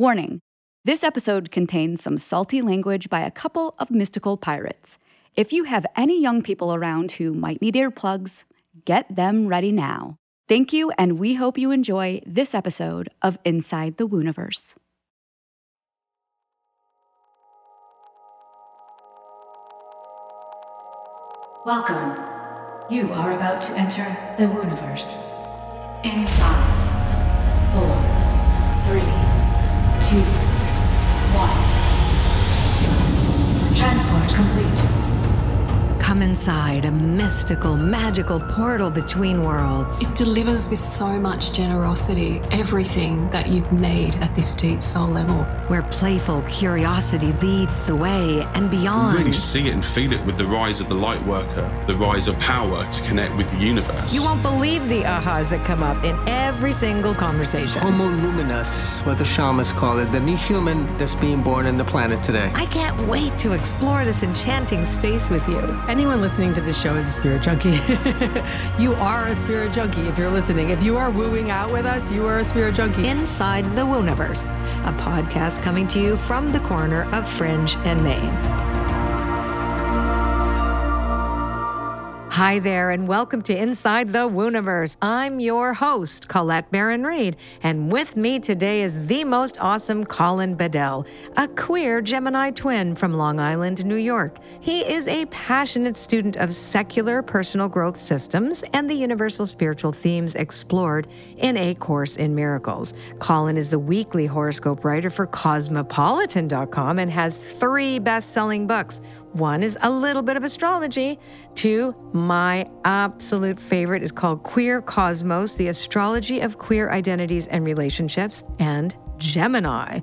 Warning this episode contains some salty language by a couple of mystical pirates. If you have any young people around who might need earplugs, get them ready now. Thank you, and we hope you enjoy this episode of Inside the Wooniverse. Welcome. You are about to enter the Wooniverse. In five, two, one. Transport complete. Come inside a mystical, magical portal between worlds. It delivers with so much generosity everything that you've made at this deep soul level. Where playful curiosity leads the way and beyond. really see it and feel it with the rise of the light worker, the rise of power to connect with the universe. You won't believe the ahas that come up in every single conversation. Homo luminous, what the shamans call it, the new human that's being born in the planet today. I can't wait to explore this enchanting space with you. Anyone listening to this show is a spirit junkie. you are a spirit junkie if you're listening. If you are wooing out with us, you are a spirit junkie. Inside the Wooniverse, a podcast coming to you from the corner of Fringe and Main. Hi there, and welcome to Inside the Wooniverse. I'm your host, Colette Baron Reid, and with me today is the most awesome Colin Bedell, a queer Gemini twin from Long Island, New York. He is a passionate student of secular personal growth systems and the universal spiritual themes explored in A Course in Miracles. Colin is the weekly horoscope writer for Cosmopolitan.com and has three best selling books. One is a little bit of astrology. Two, my absolute favorite is called Queer Cosmos The Astrology of Queer Identities and Relationships, and Gemini.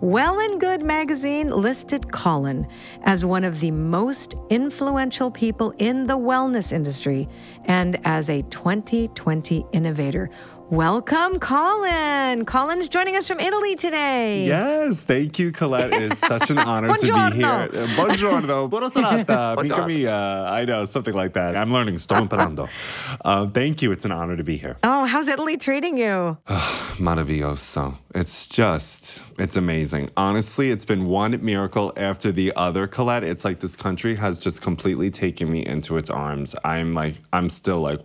Well and Good magazine listed Colin as one of the most influential people in the wellness industry and as a 2020 innovator. Welcome, Colin. Colin's joining us from Italy today. Yes, thank you, Colette. It is such an honor to be here. Buongiorno. Uh, Buongiorno, buona serata, mica mia. I know, something like that. I'm learning, sto imparando. Uh, thank you, it's an honor to be here. Oh, how's Italy treating you? Maravilloso. It's just, it's amazing. Honestly, it's been one miracle after the other, Colette. It's like this country has just completely taken me into its arms. I'm like, I'm still like,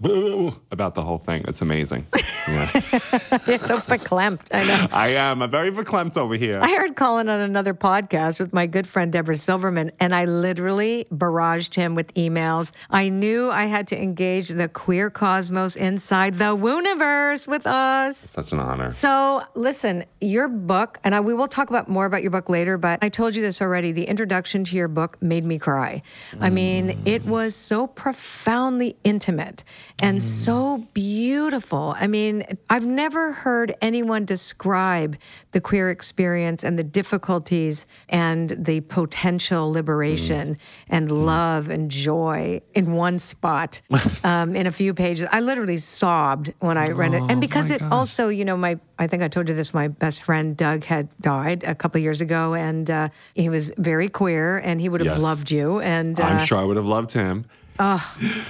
about the whole thing. It's amazing. You're so verklempt. I know. I am. I'm very verklempt over here. I heard Colin on another podcast with my good friend Deborah Silverman, and I literally barraged him with emails. I knew I had to engage the queer cosmos inside the Wooniverse with us. Such an honor. So, listen, your book, and I, we will talk about more about your book later, but I told you this already. The introduction to your book made me cry. I mean, it was so profoundly intimate and so beautiful. I mean, I've never heard anyone describe the queer experience and the difficulties and the potential liberation and love and joy in one spot um, in a few pages. I literally sobbed when I read it. And because it also, you know, my I think I told you this. My best friend Doug had died a couple years ago, and uh, he was very queer, and he would have Yes. loved you. And uh, I'm sure I would have loved him.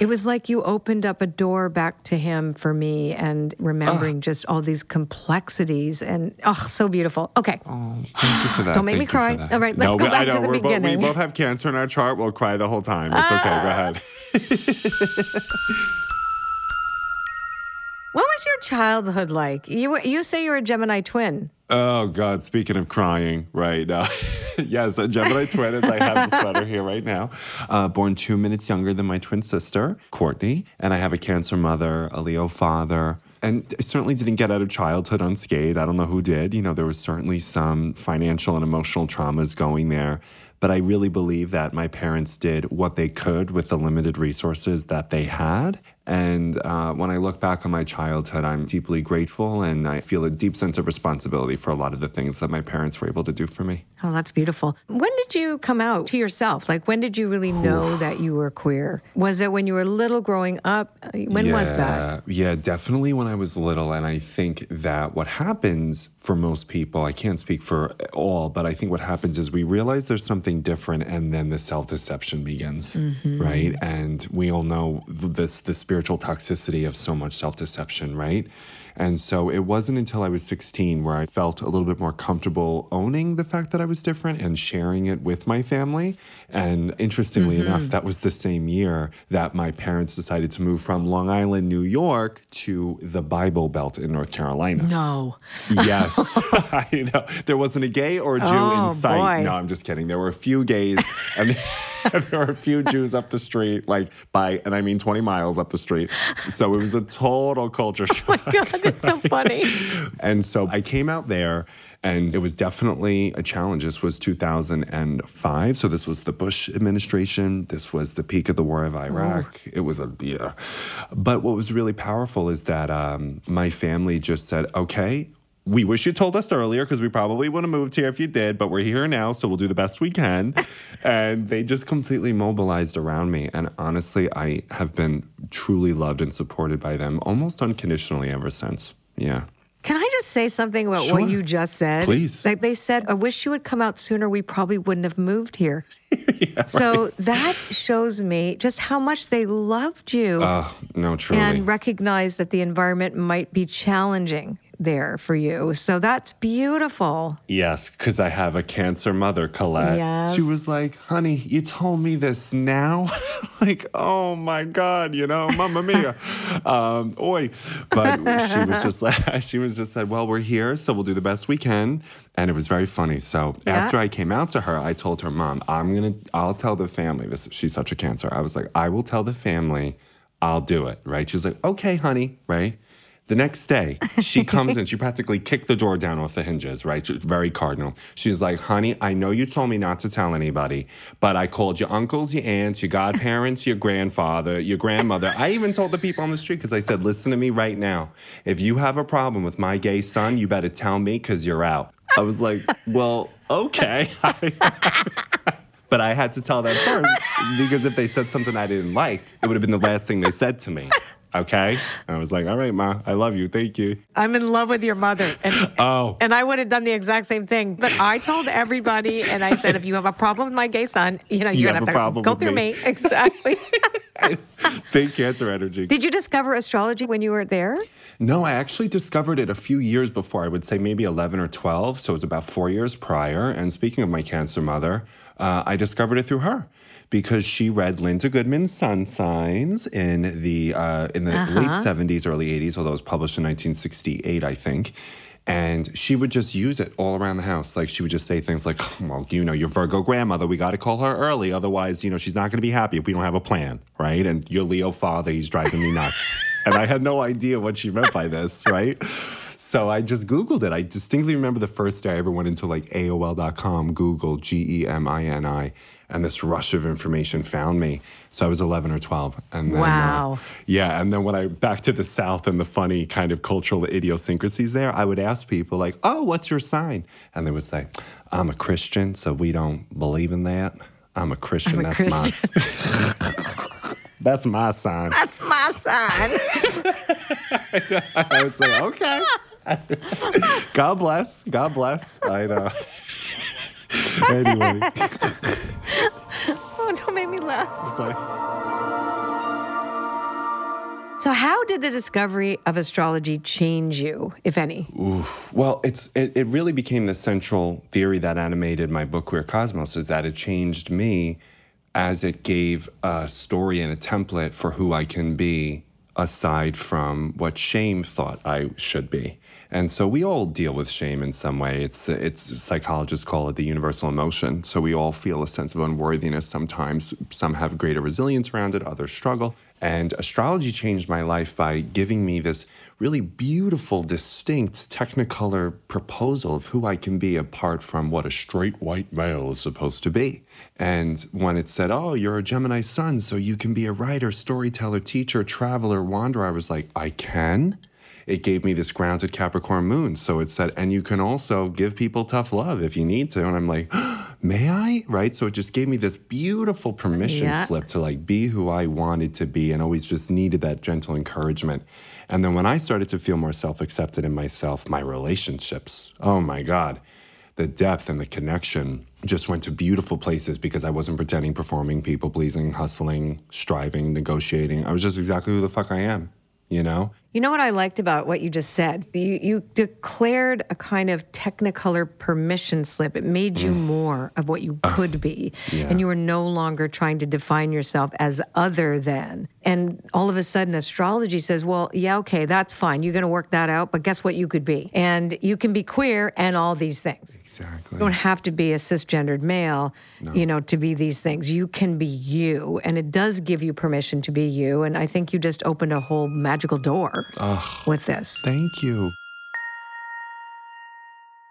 It was like you opened up a door back to him for me, and remembering just all these complexities, and oh, so beautiful. Okay, oh, Thank you for that. Don't make me Thank you cry. All right, let's no, go back I to know, the we're both- beginning. we both have cancer in our chart. We'll cry the whole time. It's okay. Go ah. ahead. what was your childhood like? You you say you're a Gemini twin. Oh God! Speaking of crying, right now, uh, yes, a Gemini twin. As I have the sweater here right now, uh, born two minutes younger than my twin sister, Courtney, and I have a Cancer mother, a Leo father. And I certainly didn't get out of childhood unscathed. I don't know who did. You know, there was certainly some financial and emotional traumas going there. But I really believe that my parents did what they could with the limited resources that they had. And uh, when I look back on my childhood, I'm deeply grateful and I feel a deep sense of responsibility for a lot of the things that my parents were able to do for me. Oh, that's beautiful. When did you come out to yourself? Like, when did you really know that you were queer? Was it when you were little growing up? When was that? Yeah, definitely when I was little. And I think that what happens for most people, I can't speak for all, but I think what happens is we realize there's something different and then the self deception begins, Mm-hmm. right? And we all know this, the spiritual spiritual toxicity of so much self deception, right? And so it wasn't until I was 16 where I felt a little bit more comfortable owning the fact that I was different and sharing it with my family. And interestingly Mm-hmm. enough, that was the same year that my parents decided to move from Long Island, New York to the Bible Belt in North Carolina. No. Yes. I know. There wasn't a gay or a Jew Oh, in sight. boy. No, I'm just kidding. There were a few gays and there were a few Jews up the street, like by, and I mean 20 miles up the street. So it was a total culture shock. God, that's so funny. And so I came out there and it was definitely a challenge. This was 2005. So this was the Bush administration. This was the peak of the war of Iraq. It was a, yeah. But what was really powerful is that um, my family just said, okay, we wish you told us earlier because we probably would have moved here if you did, but we're here now, so we'll do the best we can. and they just completely mobilized around me. And honestly, I have been truly loved and supported by them almost unconditionally ever since. Yeah. Can I just say something about Sure. what you just said? Please. Like they said, I wish you would come out sooner. We probably wouldn't have moved here. so that shows me just how much they loved you Oh, no, truly. and recognized that the environment might be challenging there for you. So that's beautiful. Yes, because I have a cancer mother, Colette. Yes. She was like, honey, you told me this now? like, oh my God, you know, mamma mia. um, oi. But she was just like, she was just said, well, we're here, so we'll do the best we can. And it was very funny. So Yeah. after I came out to her, I told her, Mom, I'm gonna, I'll tell the family this. She's such a cancer. I was like, I will tell the family, I'll do it. Right? She was like, okay, honey, right? The next day, she comes in. She practically kicked the door down off the hinges, right? She- Very cardinal. She's like, honey, I know you told me not to tell anybody, but I called your uncles, your aunts, your godparents, your grandfather, your grandmother. I even told the people on the street because I said, listen to me right now. If you have a problem with my gay son, you better tell me because you're out. I was like, well, okay. But I had to tell them first because if they said something I didn't like, it would have been the last thing they said to me. Okay? I was like, all right, Ma, I love you. Thank you. I'm in love with your mother. And, Oh. and I would have done the exact same thing. But I told everybody, and I said, if you have a problem with my gay son, you know, You you're have going a to have problem to go through me. me. Exactly. Big cancer energy. Did you discover astrology when you were there? No, I actually discovered it a few years before. I would say maybe 11 or 12. So it was about four years prior. And speaking of my cancer mother, uh, I discovered it through her because she read Linda Goodman's Sun Signs in the uh, in the late 70s, early 80s, although it was published in 1968, I think. And she would just use it all around the house. Like she would just say things like, well, you know, your Virgo grandmother, we got to call her early. Otherwise, you know, she's not going to be happy if we don't have a plan, right? And your Leo father, he's driving me nuts. and I had no idea what she meant by this, right? So I just Googled it. I distinctly remember the first day I ever went into like AOL.com, Google, G E M I N I, and this rush of information found me. So I was 11 or 12. And then, uh, yeah. And then when I back to the South and the funny kind of cultural idiosyncrasies there, I would ask people, like, oh, what's your sign? And they would say, I'm a Christian, so we don't believe in that. I'm a Christian. I'm a that's Christian. my That's my sign. That's my sign. I was like, okay. God bless. God bless. I know. anyway, Oh, don't make me laugh. sorry. So, how did the discovery of astrology change you, if any? Well, it's it, it really became the central theory that animated my book Queer Cosmos is that it changed me as it gave a story and a template for who I can be aside from what shame thought I should be. And so we all deal with shame in some way. It's it's psychologists call it the universal emotion. So we all feel a sense of unworthiness sometimes. Some have greater resilience around it, others struggle. And astrology changed my life by giving me this really beautiful, distinct Technicolor proposal of who I can be apart from what a straight white male is supposed to be. And when it said, Oh, you're a Gemini sun, so you can be a writer, storyteller, teacher, traveler, wanderer, I was like, I can? It gave me this grounded Capricorn moon. So it said, and you can also give people tough love if you need to. And I'm like, may I? Right. So it just gave me this beautiful permission Yeah. slip to like be who I wanted to be and always just needed that gentle encouragement. And then when I started to feel more self accepted in myself, my relationships, oh my God, the depth and the connection just went to beautiful places because I wasn't pretending, performing, people pleasing, hustling, striving, negotiating. I was just exactly who the fuck I am, you know? You know what I liked about what you just said? You, you declared a kind of technicolor permission slip. It made you mm. more of what you could be. yeah. And you were no longer trying to define yourself as other than. And all of a sudden, astrology says, well, yeah, okay, that's fine. You're going to work that out. But guess what you could be? And you can be queer and all these things. Exactly. You don't have to be a cisgendered male, you know, to be these things. You can be you, and it does give you permission to be you. And I think you just opened a whole magical door with this. Thank you.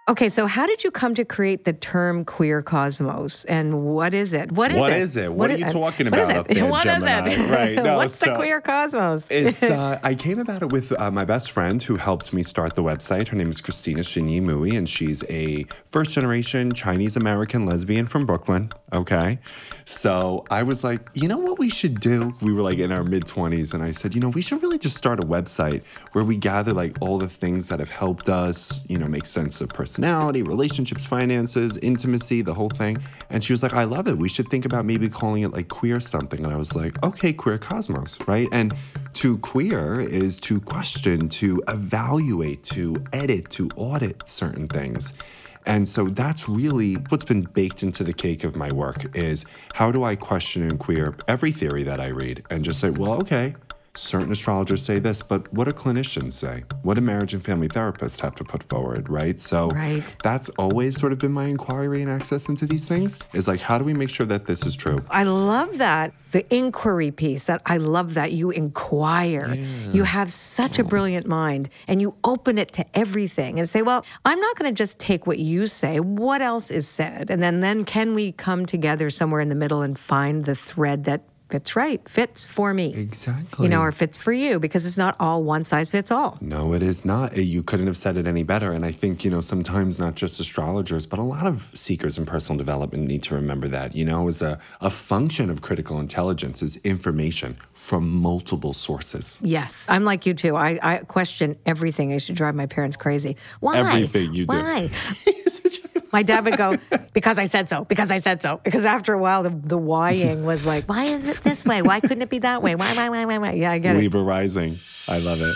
Okay, so how did you come to create the term queer cosmos, and what is it? What is What it? is it? What are you talking what is about it? up there, What is Gemini? it? Right, no, What's the queer cosmos? It's uh, I came about it with uh, my best friend who helped me start the website. Her name is Christina Shinyi Mui, and she's a first generation Chinese American lesbian from Brooklyn. Okay, so I was like, you know what we should do? We were like in our mid twenties, and I said, you know, we should really just start a website where we gather like all the things that have helped us, you know, make sense of personality, relationships, finances, intimacy, the whole thing. And she was like, I love it. We should think about maybe calling it like queer something. And I was like, okay, queer cosmos, right? And to queer is to question, to evaluate, to edit, to audit certain things. And so that's really what's been baked into the cake of my work is how do I question and queer every theory that I read and just say, well, okay, certain astrologers say this, but what do clinicians say? What do marriage and family therapists have to put forward, right? So Right. that's always sort of been my inquiry and access into these things is like, how do we make sure that this is true? I love that the inquiry piece. That I love that you inquire. You have such a oh. brilliant mind, and you open it to everything and say, "Well, I'm not going to just take what you say. What else is said?" And then, then can we come together somewhere in the middle and find the thread that fits right, fits for me, Exactly. you know, or fits for you? Because it's not all one size fits all. No, it is not. Uh, You couldn't have said it any better. And I think, you know, sometimes not just astrologers, but a lot of seekers in personal development need to remember that, you know, as a, a function of critical intelligence is information from multiple sources. Yes, I'm like you too. I, I question everything. I used to drive my parents crazy. Why? Everything you do. Why? my dad would go, because I said so, because I said so. Because after a while, the, the whying was like, why is it this way? Why couldn't it be that way? Why, why, why, why, why? Yeah, I get it. Libra rising. I love it.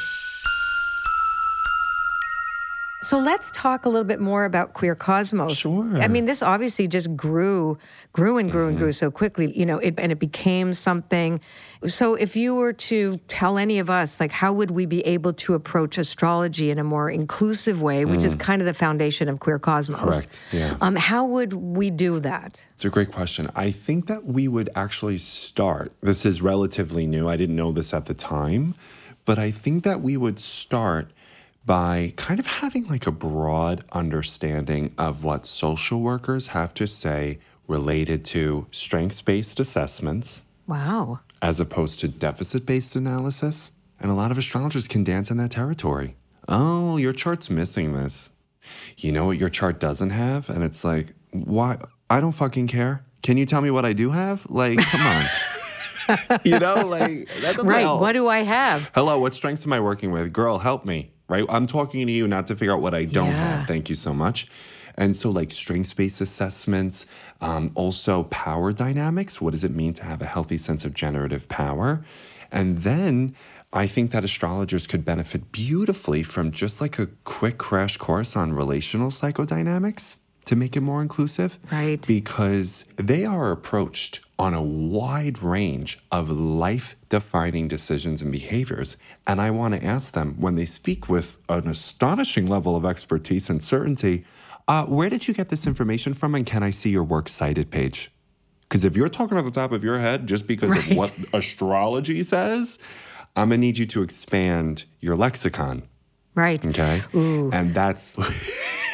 So let's talk a little bit more about queer cosmos. Sure. I mean, this obviously just grew, grew and grew and grew so quickly, you know, it, and it became something. So if you were to tell any of us, like, how would we be able to approach astrology in a more inclusive way, which is kind of the foundation of queer cosmos? Correct, yeah. Um, how would we do that? It's a great question. I think that we would actually start. This is relatively new. I didn't know this at the time, but I think that we would start by kind of having like a broad understanding of what social workers have to say related to strengths based assessments Wow. as opposed to deficit based analysis. And a lot of astrologers can dance in that territory. Oh, your chart's missing this. You know what your chart doesn't have? And it's like, why? I don't fucking care. Can you tell me what I do have? Like, come on. you know, like, that doesn't Right. help. What do I have? Hello, what strengths am I working with? Girl, help me, right? I'm talking to you not to figure out what I don't Yeah. have. Thank you so much. And so, like strengths based assessments, um, also power dynamics. What does it mean to have a healthy sense of generative power? And then I think that astrologers could benefit beautifully from just like a quick crash course on relational psychodynamics to make it more inclusive. Right. Because they are approached on a wide range of life defining decisions and behaviors. And I want to ask them when they speak with an astonishing level of expertise and certainty, uh, where did you get this information from? And can I see your works cited page? Because if you're talking off the top of your head just because Right. of what astrology says, I'm going to need you to expand your lexicon. Right. Okay. And that's,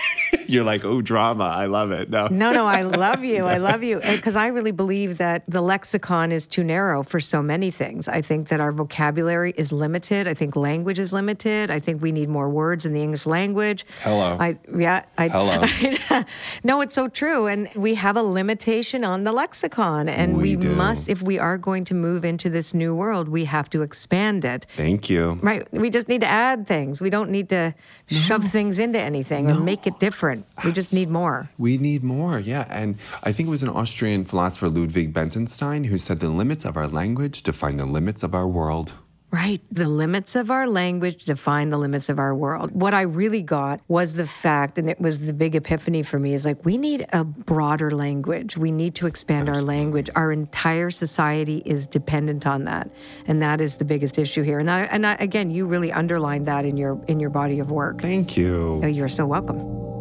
you're like, oh, drama. I love it. No. No, no, I love you. I love you. Because I really believe that the lexicon is too narrow for so many things. I think that our vocabulary is limited. I think language is limited. I think we need more words in the English language. Hello. I, yeah. I, Hello. no, it's so true. And we have a limitation on the lexicon. And We we, must, if we are going to move into this new world, we have to expand it. Thank you. Right. We just need to add things. We don't need to shove things into anything or make it different. We just need more. We need more, yeah. And I think it was an Austrian philosopher, Ludwig Wittgenstein, who said the limits of our language define the limits of our world. Right. The limits of our language define the limits of our world. What I really got was the fact, and it was the big epiphany for me, is like we need a broader language. We need to expand our language. Our entire society is dependent on that. And that is the biggest issue here. And I, and I, again, you really underlined that in your in your body of work. Thank you. Oh, You're so welcome.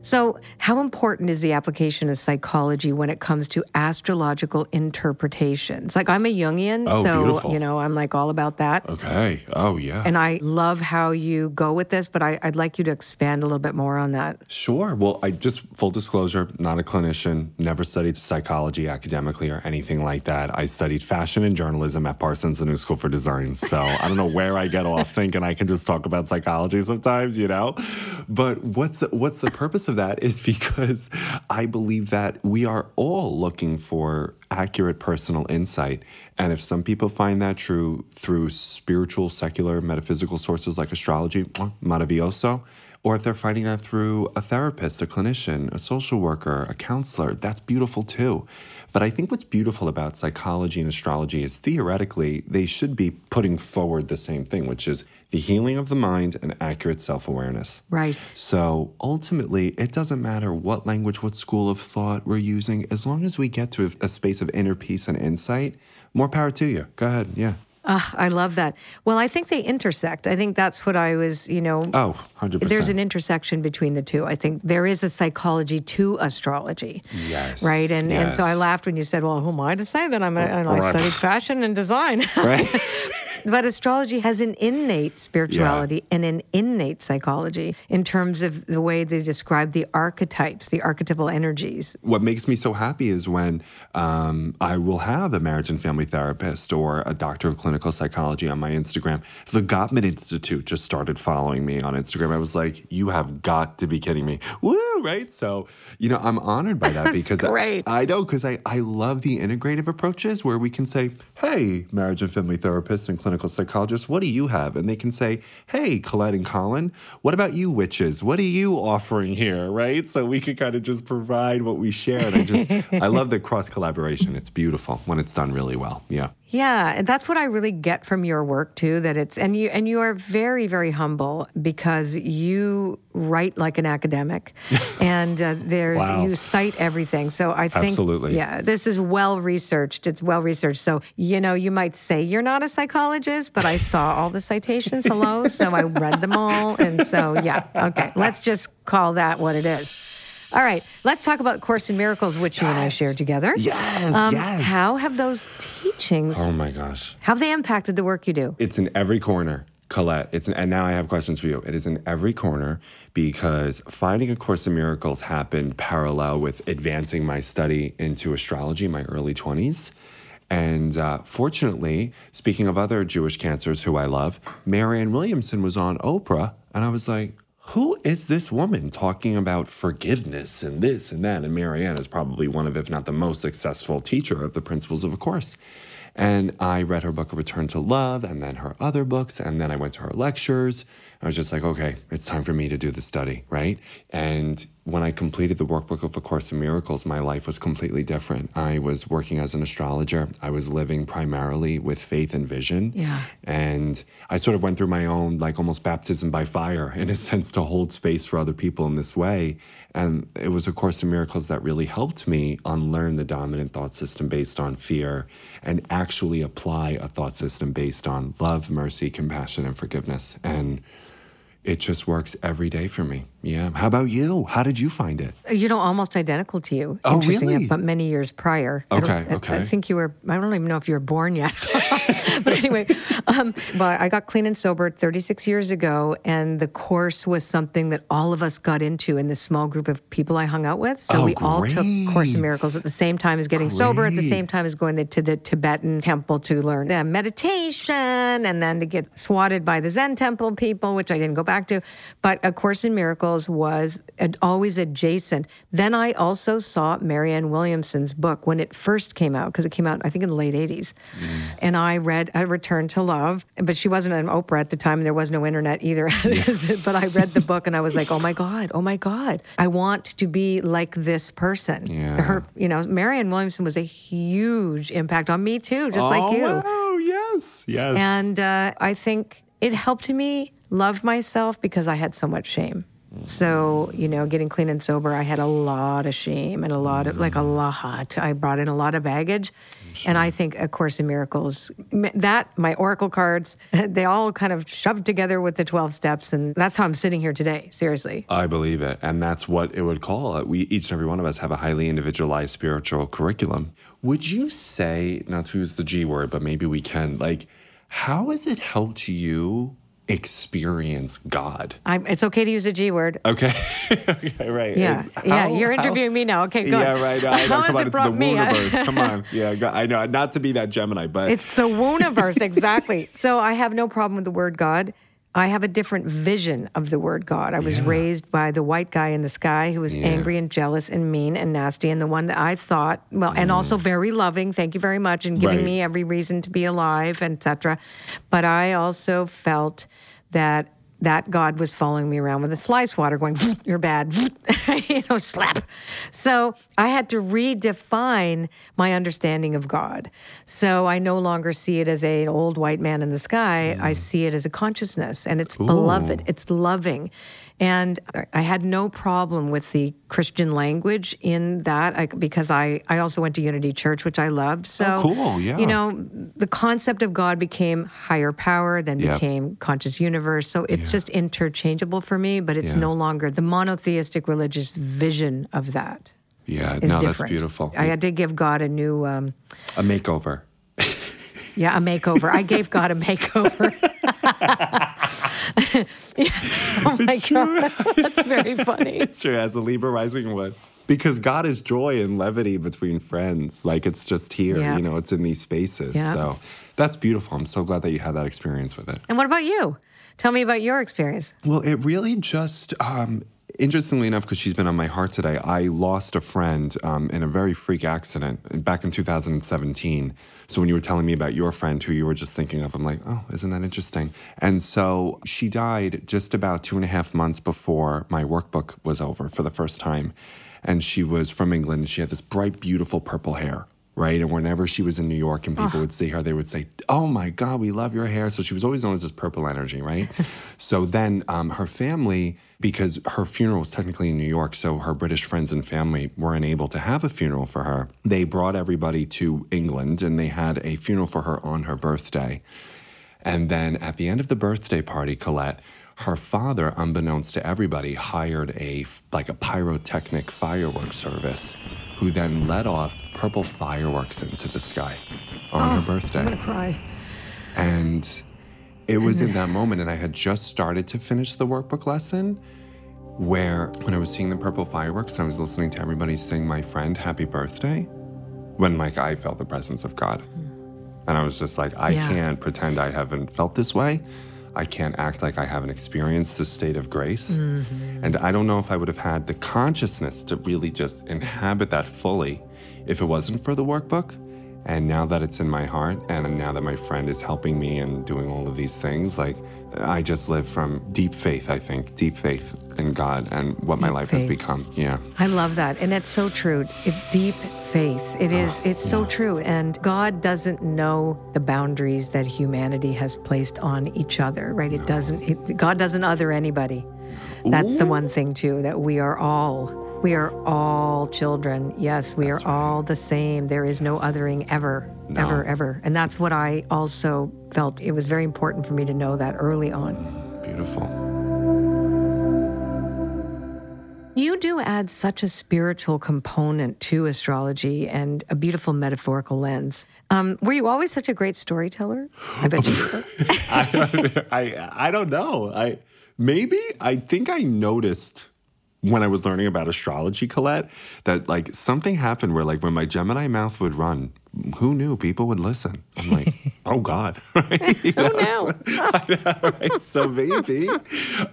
So, how important is the application of psychology when it comes to astrological interpretations? Like, I'm a Jungian, Oh, so, beautiful. you know, I'm like all about that. Okay. Oh, yeah. And I love how you go with this, but I, I'd like you to expand a little bit more on that. Sure. Well, I just full disclosure, not a clinician, never studied psychology academically or anything like that. I studied fashion and journalism at Parsons, the New School for Design. So I don't know where I get off thinking I can just talk about psychology sometimes, you know. But what's the, what's the purpose of that is because I believe that we are all looking for accurate personal insight. And if some people find that true through spiritual, secular, metaphysical sources like astrology, maravilloso, or if they're finding that through a therapist, a clinician, a social worker, a counselor, that's beautiful too. But I think what's beautiful about psychology and astrology is theoretically they should be putting forward the same thing, which is the healing of the mind and accurate self awareness. Right. So ultimately, it doesn't matter what language, what school of thought we're using, as long as we get to a space of inner peace and insight, more power to you. Go ahead. Yeah. Ugh, I love that. Well, I think they intersect. I think that's what I was, you know. Oh, 100%. There's an intersection between the two. I think there is a psychology to astrology. Yes, Right. And and so I laughed when you said, "Well, who am I to say that I'm a, and I studied fashion and design." Right? but astrology has an innate spirituality and an innate psychology in terms of the way they describe the archetypes, the archetypal energies. what makes me so happy is when um, I will have a marriage and family therapist or a doctor of clinical psychology on my Instagram. The Gottman Institute just started following me on Instagram. I was like, you have got to be kidding me. Woo, right? So, you know, I'm honored by that because I- I, know, because I, I love the integrative approaches where we can say, hey, marriage and family therapist and clinical psychologist, what do you have? And they can say, hey, Colette and Colin, what about you, witches? What are you offering here? Right? So we could kind of just provide what we share. And I just, I love the cross collaboration. It's beautiful when it's done really well. Yeah. Yeah, and that's what I really get from your work too. That it's and you and you are very very humble because you write like an academic, and uh, there's Wow. you cite everything. So I think Absolutely. yeah, this is well researched. It's well researched. So you know you might say you're not a psychologist, but I saw all the citations. Hello, so I read them all, and so yeah, okay. Let's just call that what it is. All right, let's talk about Course in Miracles, which you and I shared together. Yes, Um, yes. How have those teachings Oh my gosh. how have they impacted the work you do? It's in every corner, Colette. It's and now I have questions for you. It is in every corner because finding a Course in Miracles happened parallel with advancing my study into astrology in my early twenties. And uh, fortunately, speaking of other Jewish cancers who I love, Marianne Williamson was on Oprah, and I was like, who is this woman talking about forgiveness and this and that? And Marianne is probably one of, if not the most successful teacher of the principles of a course. And I read her book, Return to Love, and then her other books, and then I went to her lectures. I was just like, okay, it's time for me to do the study, right? And when I completed the workbook of A Course in Miracles, my life was completely different. I was working as an astrologer. I was living primarily with faith and vision. Yeah. And I sort of went through my own, like almost baptism by fire, in a sense, to hold space for other people in this way. And it was A Course in Miracles that really helped me unlearn the dominant thought system based on fear and actually apply a thought system based on love, mercy, compassion, and forgiveness. And it just works every day for me. Yeah. How about you? How did you find it? You know, almost identical to you. Oh, really? But many years prior. I Okay, I- okay. I think you were. I don't even know if you were born yet. but anyway, um, but I got clean and sober 36 years ago, and the course was something that all of us got into in this small group of people I hung out with. So Oh, we all took Course in. Miracles at the same time as getting sober, at the same time as going to the Tibetan temple to learn uh, meditation, and then to get swatted by the Zen temple people, which I didn't go back to. But A Course in Miracles was always adjacent. Then I also saw Marianne Williamson's book when it first came out, because it came out, I think, in the late 80s. And I read A Return to Love, but she wasn't an Oprah at the time, and there was no internet either. but I read the book and I was like, oh my God, oh my God. I want to be like this person. Yeah. Her, you know, Marianne Williamson was a huge impact on me too, just like oh, you. Oh, yes, yes. And uh, I think it helped me love myself because I had so much shame. So, you know, getting clean and sober, I had a lot of shame and a lot of, like a mm. lot. I brought in a lot of baggage. And I think A Course in Miracles, that, my Oracle cards, they all kind of shoved together with the 12 steps. And that's how I'm sitting here today, seriously. I believe it. And that's what it would call. It. We each and every one of us have a highly individualized spiritual curriculum. Would you say, not to use the G word, but maybe we can, like, how has it helped you experience God? I'm, it's okay to use a G word. Okay. okay, right. Yeah. It's- yeah. You're how- interviewing me now. Okay, good. Yeah, right. I know. How Come has on, it it's brought the me? Wooniverse. Come on. Yeah, I know. Not to be that Gemini, but It's the Wooniverse, exactly. So I have no problem with the word God. I have a different vision of the word God. I was raised by the white guy in the sky who was angry and jealous and mean and nasty, and the one that I thought, well, and also mm. very loving. Thank you very much, and giving Right. me every reason to be alive, etc. But I also felt that that God was following me around with a fly swatter going, you're bad, you know, slap. So I had to redefine my understanding of God. So I no longer see it as a- an old white man in the sky. I mm. see it as a consciousness and it's beloved, it's loving. And I had no problem with the Christian language in that because I, I also went to Unity Church, which I loved. So, Oh, cool, yeah. you know, the concept of God became higher power, then Yep. became conscious universe. So it's just interchangeable for me, but it's Yeah. no longer the monotheistic religious vision of that yeah, is no, different. that's beautiful. I had to give God a new, um, a makeover. yeah, a makeover. I gave God a makeover. oh my God. That's very funny. It's true, as a Libra rising one. Because God is joy and levity between friends. Like it's just here, Yeah. you know, it's in these spaces. Yeah. So that's beautiful. I'm so glad that you had that experience with it. And what about you? Tell me about your experience. Well, it really just, um, interestingly enough, because she's been on my heart today, I lost a friend um, in a very freak accident back in 2017. So when you were telling me about your friend who you were just thinking of, I'm like, oh, isn't that interesting? And so she died just about two and a half months before my workbook was over for the first time. And she was from England and she had this bright, beautiful purple hair right? And whenever she was in New York and people would see her, they would say, "Oh my God, we love your hair." So she was always known as this purple energy, right? so then um, her family, because her funeral was technically in New York, so her British friends and family weren't able to have a funeral for her. They brought everybody to England and they had a funeral for her on her birthday. And then at the end of the birthday party, Colette, her father, unbeknownst to everybody, hired a like a pyrotechnic fireworks service, who then let off purple fireworks into the sky on her oh, birthday. I'm to cry. And it was in that moment, and I had just started to finish the workbook lesson, where when I was seeing the purple fireworks and I was listening to everybody sing my friend happy birthday, when like I felt the presence of God. And I was just like, I Yeah. can't pretend I haven't felt this way. I can't act like I haven't experienced this state of grace. Mm-hmm. And I don't know if I would have had the consciousness to really just inhabit that fully if it wasn't for the workbook. And now that it's in my heart, and now that my friend is helping me and doing all of these things, like I just live from deep faith, I think, deep faith in God and what my life has become. Yeah. I love that. And it's so true. It, deep faith. It is, ah, it's so true. And God doesn't know the boundaries that humanity has placed on each other, right? It doesn't, it, God doesn't other anybody. That's the one thing, too, that we are all, we are all children. Yes, we are all the same. There is no othering ever, ever, ever. And that's what I also felt. It was very important for me to know that early on. Beautiful. You do add such a spiritual component to astrology and a beautiful metaphorical lens. Um, were you always such a great storyteller? I bet you were. I I don't know. I maybe I think I noticed when I was learning about astrology, Colette, that like something happened where like when my Gemini mouth would run, who knew people would listen? I'm like, oh God, right? You know, knew? So, I know, right? So maybe,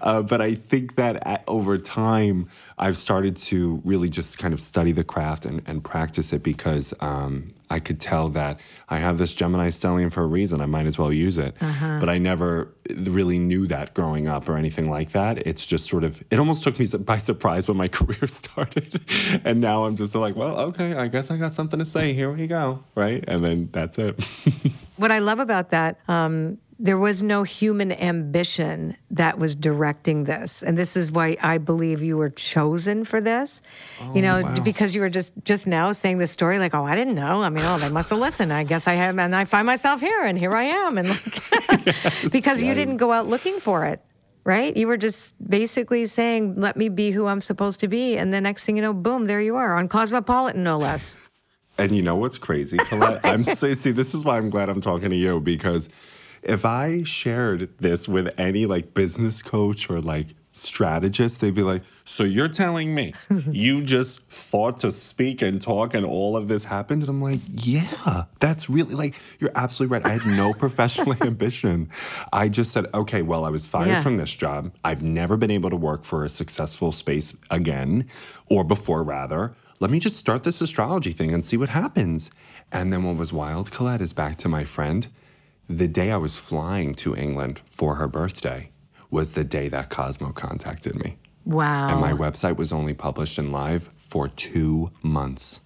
uh, but I think that at, over time, I've started to really just kind of study the craft and, and practice it because um, I could tell that I have this Gemini stellium for a reason. I might as well use it. But I never really knew that growing up or anything like that. It's just sort of, it almost took me by surprise when my career started. and now I'm just like, well, okay, I guess I got something to say. Here we go. Right. And then that's it. What I love about that, um, there was no human ambition that was directing this, and this is why I believe you were chosen for this. you oh, know, wow. because you were just just now saying this story, like, oh, I didn't know. I mean, oh, they must have listened. I guess I have, and I find myself here, and here I am, and like, because you didn't go out looking for it. Right? You were just basically saying, let me be who I'm supposed to be. And the next thing you know, boom, there you are on Cosmopolitan, no less. And you know what's crazy, Colette? I'm so, see, this is why I'm glad I'm talking to you because if I shared this with any like business coach or like strategist, they'd be like, So you're telling me you just fought to speak and talk and all of this happened? And I'm like, Yeah, that's really like, you're absolutely right. I had no professional ambition. I just said, Okay, well, I was fired Yeah. from this job. I've never been able to work for a successful space again, or before rather. Let me just start this astrology thing and see what happens. And then what was wild, Colette, is back to my friend. The day I was flying to England for her birthday was the day that Cosmo contacted me. Wow. And my website was only published in live for two months.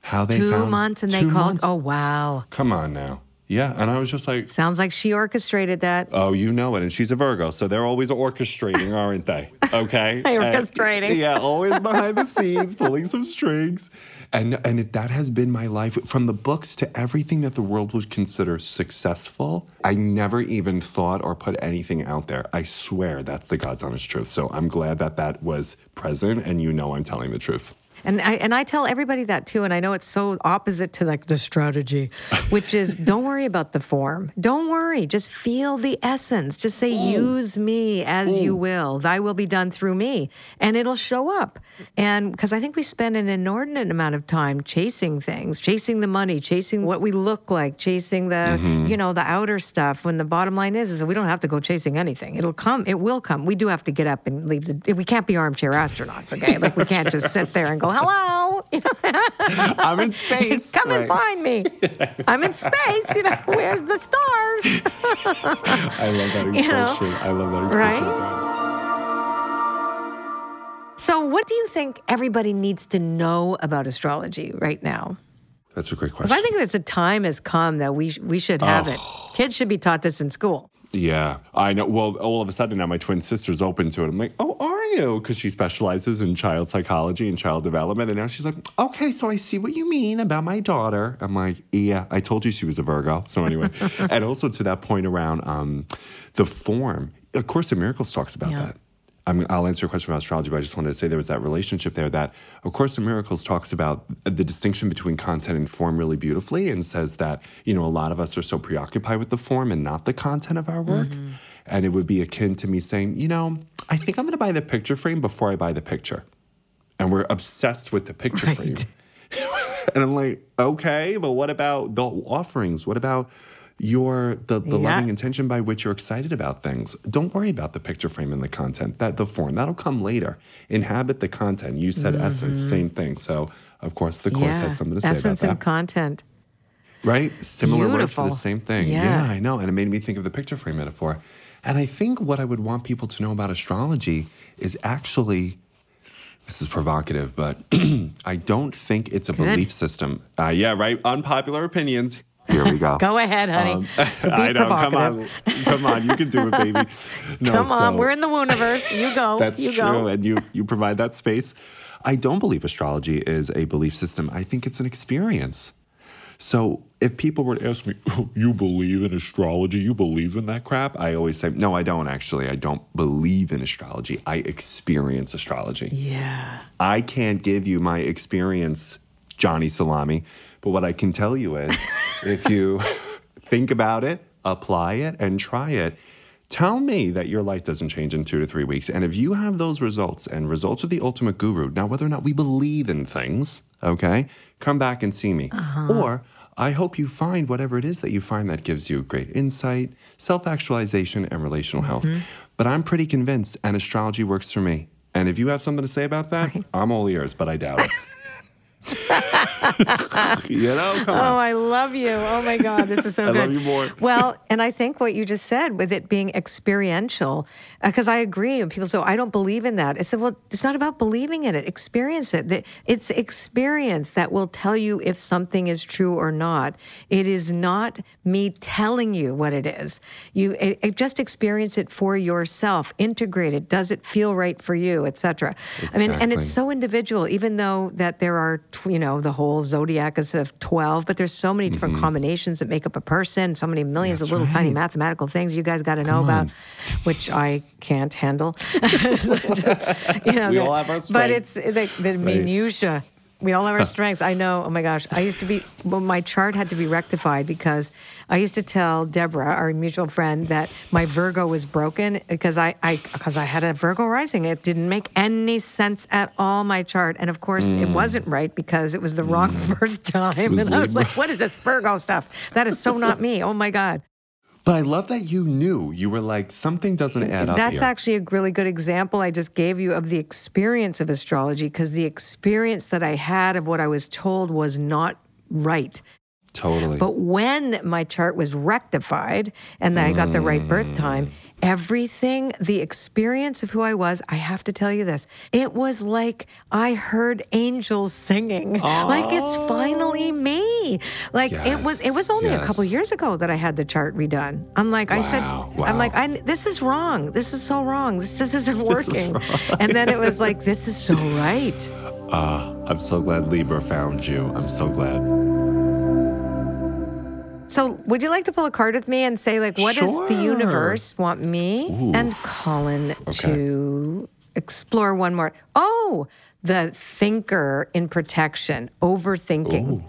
How they Two found months, and they called. months. Oh, wow. come on now, yeah. And I was just like, Sounds like she orchestrated that. Oh, you know it. And she's a Virgo, so they're always orchestrating, aren't they? Okay. They orchestrating. And- yeah, always behind the scenes, pulling some strings. And and it, that has been my life from the books to everything that the world would consider successful. I never even thought or put anything out there. I swear that's the God's honest truth. So I'm glad that that was present, and you know I'm telling the truth. And I and I tell everybody that too. And I know it's so opposite to like the strategy, which is don't worry about the form. Don't worry. Just feel the essence. Just say, use me as you will. Thy will be done through me. And it'll show up. And because I think we spend an inordinate amount of time chasing things, chasing the money, chasing what we look like, chasing the, mm-hmm. you know, the outer stuff. When the bottom line is, is that we don't have to go chasing anything. It'll come. It will come. We do have to get up and leave the we can't be armchair astronauts, okay? Like we can't just sit there and go, hello, you know, I'm in space. come and find me. I'm in space, you know, where's the stars? I love that expression. know, I love that expression. right? So, what do you think everybody needs to know about astrology right now? That's a great question. I think that the time has come that we sh- we should have it. Oh. Kids should be taught this in school. Yeah, I know. Well, all of a sudden now my twin sister's open to it. I'm like, oh, are you? Because she specializes in child psychology and child development. And now she's like, okay, so I see what you mean about my daughter. I'm like, yeah, I told you she was a Virgo. So anyway, and also to that point around um, the form, of course, the Miracles talks about Yeah. that. I mean, I'll answer your question about astrology, but I just wanted to say there was that relationship there that, of course, the Miracles talks about the distinction between content and form really beautifully and says that, you know, a lot of us are so preoccupied with the form and not the content of our work. Mm-hmm. And it would be akin to me saying, you know, I think I'm going to buy the picture frame before I buy the picture. And we're obsessed with the picture Right. frame. and I'm like, okay, but what about the offerings? What about your the, the Yeah. loving intention by which you're excited about things? Don't worry about the picture frame and the content, that the form. That'll come later. Inhabit the content. You said essence, same thing. So of course the course had something to say essence about and that. content. Right? Similar words for the same thing. Yeah. I know. And it made me think of the picture frame metaphor. And I think what I would want people to know about astrology is actually this is provocative, but I don't think it's a Good. belief system. Uh, yeah, right. Unpopular opinions. Here we go. Go ahead, honey. Um, Be I know. Come on, come on. You can do it, baby. No, Come on, so- we're in the Wooniverse. You go. that's you true, go. and you you provide that space. I don't believe astrology is a belief system. I think it's an experience. So if people were to ask me, "Oh, "You believe in astrology? You believe in that crap?" I always say, "No, I don't. Actually, I don't believe in astrology. I experience astrology. Yeah. I can't give you my experience, Johnny Salami, but what I can tell you is, if you think about it, apply it, and try it." Tell me that your life doesn't change in two to three weeks. And if you have those results, and results are the ultimate guru, now whether or not we believe in things, okay, come back and see me. Uh-huh. Or I hope you find whatever it is that you find that gives you great insight, self actualization, and relational health. Mm-hmm. But I'm pretty convinced, and astrology works for me. And if you have something to say about that, I'm all ears, but I doubt it. you know, come Oh, on. I love you. Oh my God, this is so I good. love you more. well, and I think what you just said with it being experiential, uh, because I agree. And people say, "I don't believe in that." I said, "Well, it's not about believing in it. Experience it. It's experience that will tell you if something is true or not. It is not me telling you what it is. You it, it just experience it for yourself. Integrate it. Does it feel right for you, etc. I mean, and it's so individual. Even though that there are, you know, the whole zodiac is of twelve, but there's so many different combinations that make up a person. So many millions Mm-hmm. That's of little tiny mathematical things you guys got to know about, which I can't handle. you know, We the- all have our But it's the, the minutia. We all have our strengths. I know. Oh my gosh. I used to be, well, my chart had to be rectified because I used to tell Deborah, our mutual friend, that my Virgo was broken because I, I, because I had a Virgo rising. It didn't make any sense at all, my chart. And of course, it wasn't right because it was the wrong birth time. And I was like, what is this Virgo stuff? That is so not me. Oh my God. But I love that you knew. You were like, something doesn't add up That's here. actually a really good example I just gave you of the experience of astrology because the experience that I had of what I was told was not right. totally. But when my chart was rectified and I got the right birth time, Mm. Everything, the experience of who I was, I have to tell you this, it was like I heard angels singing. Like it's finally me. Like it was it was only a couple years ago that I had the chart redone. I'm like I said Wow, I'm like wow. I this is wrong. This is so wrong. This just isn't working. And then it was like this is so right. Ah, I'm so glad Libra found you. I'm so glad. So, would you like to pull a card with me and say, like, what does the universe want me and Colin to explore one more? Oh, the thinker in protection, overthinking.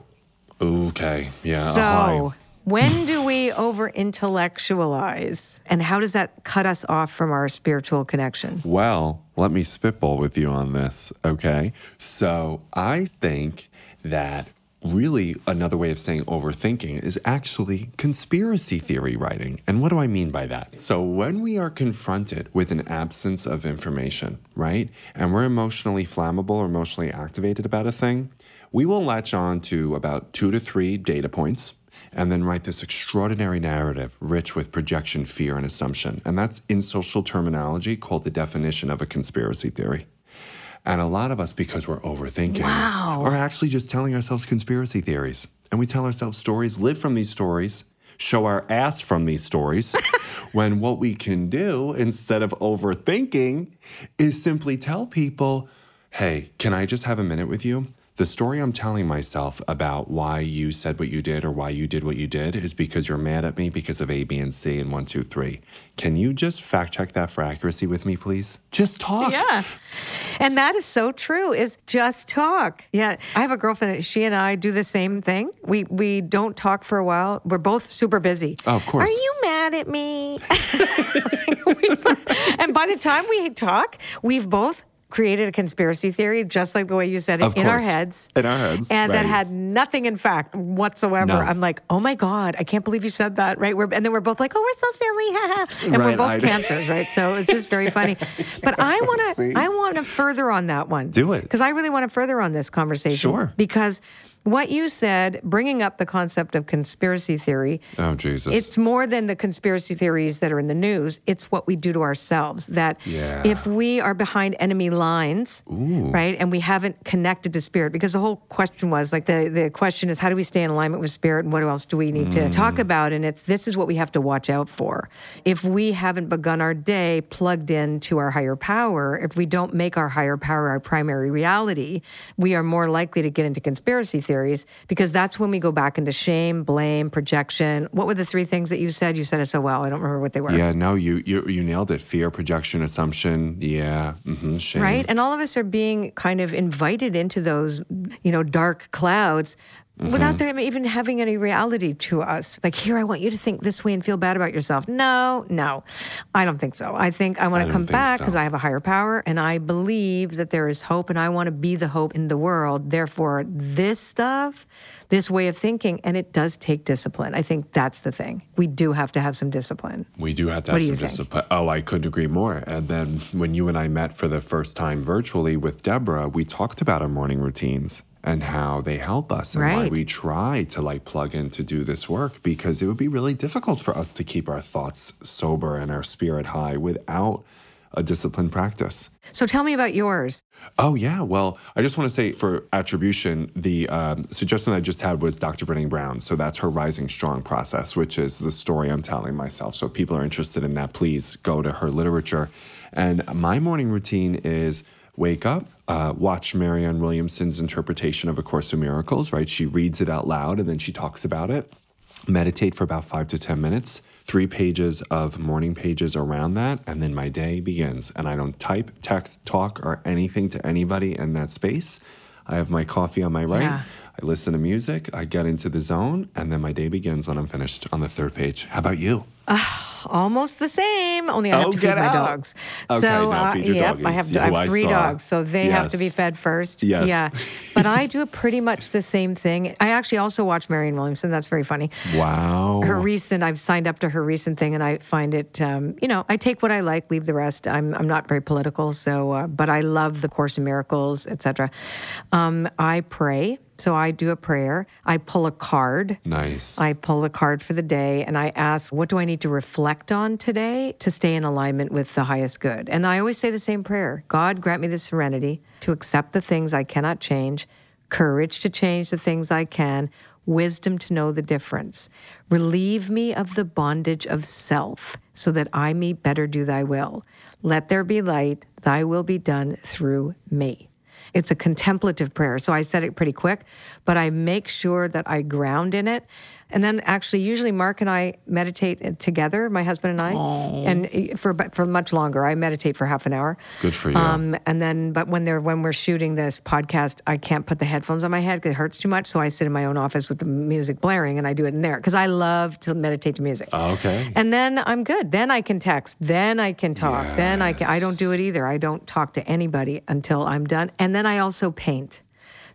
Okay. Yeah. So, hi. when do we over intellectualize? And how does that cut us off from our spiritual connection? Well, let me spitball with you on this, okay? So I think that really another way of saying overthinking is actually conspiracy theory writing. And what do I mean by that? So when we are confronted with an absence of information, right? And we're emotionally flammable or emotionally activated about a thing, we will latch on to about two to three data points and then write this extraordinary narrative rich with projection, fear, and assumption. And that's in social terminology called the definition of a conspiracy theory. And a lot of us, because we're overthinking, are actually just telling ourselves conspiracy theories. And we tell ourselves stories, live from these stories, show our ass from these stories. when what we can do instead of overthinking is simply tell people, hey, can I just have a minute with you? The story I'm telling myself about why you said what you did or why you did what you did is because you're mad at me because of A, B, and C and one, two, three. Can you just fact check that for accuracy with me, please? Just talk. Yeah. And that is so true is just talk. Yeah. I have a girlfriend, she and I do the same thing. We we don't talk for a while. We're both super busy. Oh, of course. Are you mad at me? and by the time we talk, we've both created a conspiracy theory just like the way you said it Of in our heads. In our heads, And that had nothing in fact whatsoever. No. I'm like, "Oh my god, I can't believe you said that." Right? We're, and then we're both like, "Oh, we're so silly." and we're both I- cancers, right? So it's just very funny. But I want to I want to further on that one. Do it. Because I really want to further on this conversation. Sure. Because what you said, bringing up the concept of conspiracy theory, Oh, Jesus. it's more than the conspiracy theories that are in the news. It's what we do to ourselves. That Yeah. if we are behind enemy lines, right, and we haven't connected to spirit, because the whole question was like the, the question is, how do we stay in alignment with spirit and what else do we need to mm. talk about? And it's this is what we have to watch out for. If we haven't begun our day plugged into our higher power, if we don't make our higher power our primary reality, we are more likely to get into conspiracy theories because that's when we go back into shame, blame, projection. What were the three things that you said? You said it so well. I don't remember what they were. yeah, no, you, you you nailed it. Fear, projection, assumption. Yeah. hmm shame. Right? And all of us are being kind of invited into those, you know, dark clouds Mm-hmm. without them even having any reality to us. Like, here, I want you to think this way and feel bad about yourself. No, no, I don't think so. I think I want to come back so. because I have a higher power and I believe that there is hope and I want to be the hope in the world. Therefore, this stuff, this way of thinking, and it does take discipline. I think that's the thing. We do have to have some discipline. We do have to have some discipline. Oh, I couldn't agree more. And then when you and I met for the first time virtually with Deborah, we talked about our morning routines and how they help us and why we try to like plug in to do this work because it would be really difficult for us to keep our thoughts sober and our spirit high without a disciplined practice. So tell me about yours. Oh, yeah. Well, I just want to say for attribution, the um, suggestion I just had was Dr. Brené Brown. So that's her Rising Strong process, which is the story I'm telling myself. So if people are interested in that, please go to her literature. And my morning routine is wake up, uh, watch Marianne Williamson's interpretation of A Course in Miracles, right? She reads it out loud and then she talks about it meditate for about five to 10 minutes, three pages of morning pages around that, and then my day begins. And I don't type, text, talk, or anything to anybody in that space. I have my coffee on my right. Yeah. I listen to music, I get into the zone, and then my day begins when I'm finished on the third page. How about you? Almost the same, only I have Oh, to feed my out. dogs. Okay, so, now uh, feed your yep, I have, I have three saw. dogs, so they have to be fed first. Yes. Yeah, but I do pretty much the same thing. I actually also watch Marianne Williamson. That's very funny. Wow. Her recent, I've signed up to her recent thing, and I find it, um, you know, I take what I like, leave the rest. I'm, I'm not very political, so, uh, but I love the Course in Miracles, etc. Um, I pray, so I do a prayer. I pull a card. nice. I pull a card for the day and I ask, what do I need to reflect on today to stay in alignment with the highest good? And I always say the same prayer God, grant me the serenity to accept the things I cannot change, courage to change the things I can, wisdom to know the difference. Relieve me of the bondage of self so that I may better do thy will. Let there be light, thy will be done through me. It's a contemplative prayer. So I said it pretty quick, but I make sure that I ground in it. And then actually, usually Mark and I meditate together, my husband and I, and for for much longer. I meditate for half an hour. Good for you. Um, and then, but when they're when we're shooting this podcast, I can't put the headphones on my head because it hurts too much. So I sit in my own office with the music blaring, and I do it in there because I love to meditate to music. okay. And then I'm good. Then I can text. Then I can talk. Then I can. I don't do it either. I don't talk to anybody until I'm done. And then I also paint.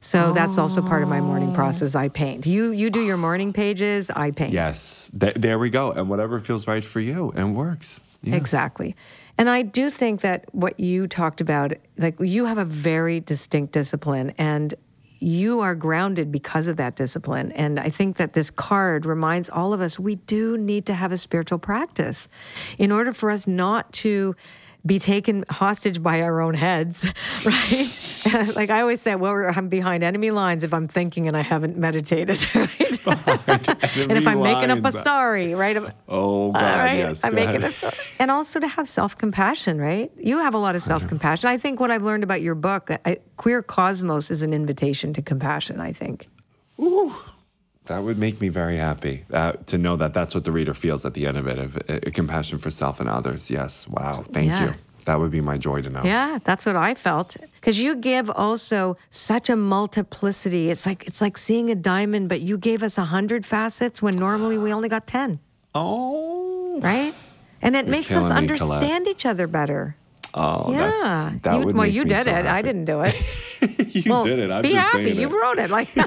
So that's also part of my morning process. I paint. You you do your morning pages. I paint. yes. Th- there we go. And whatever feels right for you and works. Yeah. Exactly. And I do think that what you talked about, like you have a very distinct discipline and you are grounded because of that discipline. And I think that this card reminds all of us we do need to have a spiritual practice in order for us not to be taken hostage by our own heads, right? like I always say, well, I'm behind enemy lines if I'm thinking and I haven't meditated, right? and if I'm making up a story, right? Oh, God, right? yes. I'm making a story. And also to have self compassion, right? You have a lot of self compassion. I think what I've learned about your book, I, Queer Cosmos, is an invitation to compassion, I think. That would make me very happy uh, to know that that's what the reader feels at the end of it, of uh, compassion for self and others. Yes, wow, thank Yeah. you. That would be my joy to know. Yeah, that's what I felt. Because you give also such a multiplicity. It's like it's like seeing a diamond, but you gave us a hundred facets when normally we only got ten. Oh. right? And it makes us understand each other better. Oh, yeah, that's, that you, would well, you did so it. I didn't do it. you Well, did it. I'm be happy. You wrote it. Like it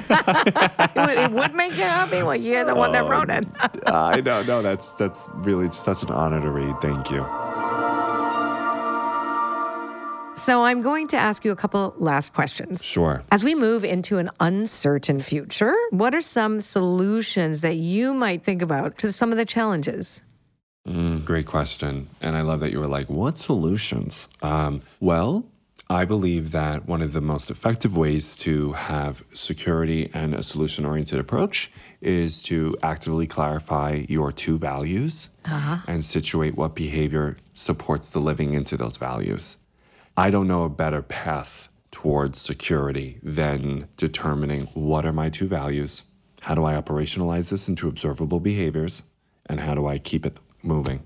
would- it would make you happy. Well, you're the one that wrote it. I know, no, that's that's really such an honor to read. Thank you. So I'm going to ask you a couple last questions. Sure. As we move into an uncertain future, what are some solutions that you might think about to some of the challenges? Mm, great question. And I love that you were like, what solutions? Um, well, I believe that one of the most effective ways to have security and a solution oriented approach is to actively clarify your two values and situate what behavior supports the living into those values. I don't know a better path towards security than determining what are my two values, how do I operationalize this into observable behaviors, and how do I keep it moving.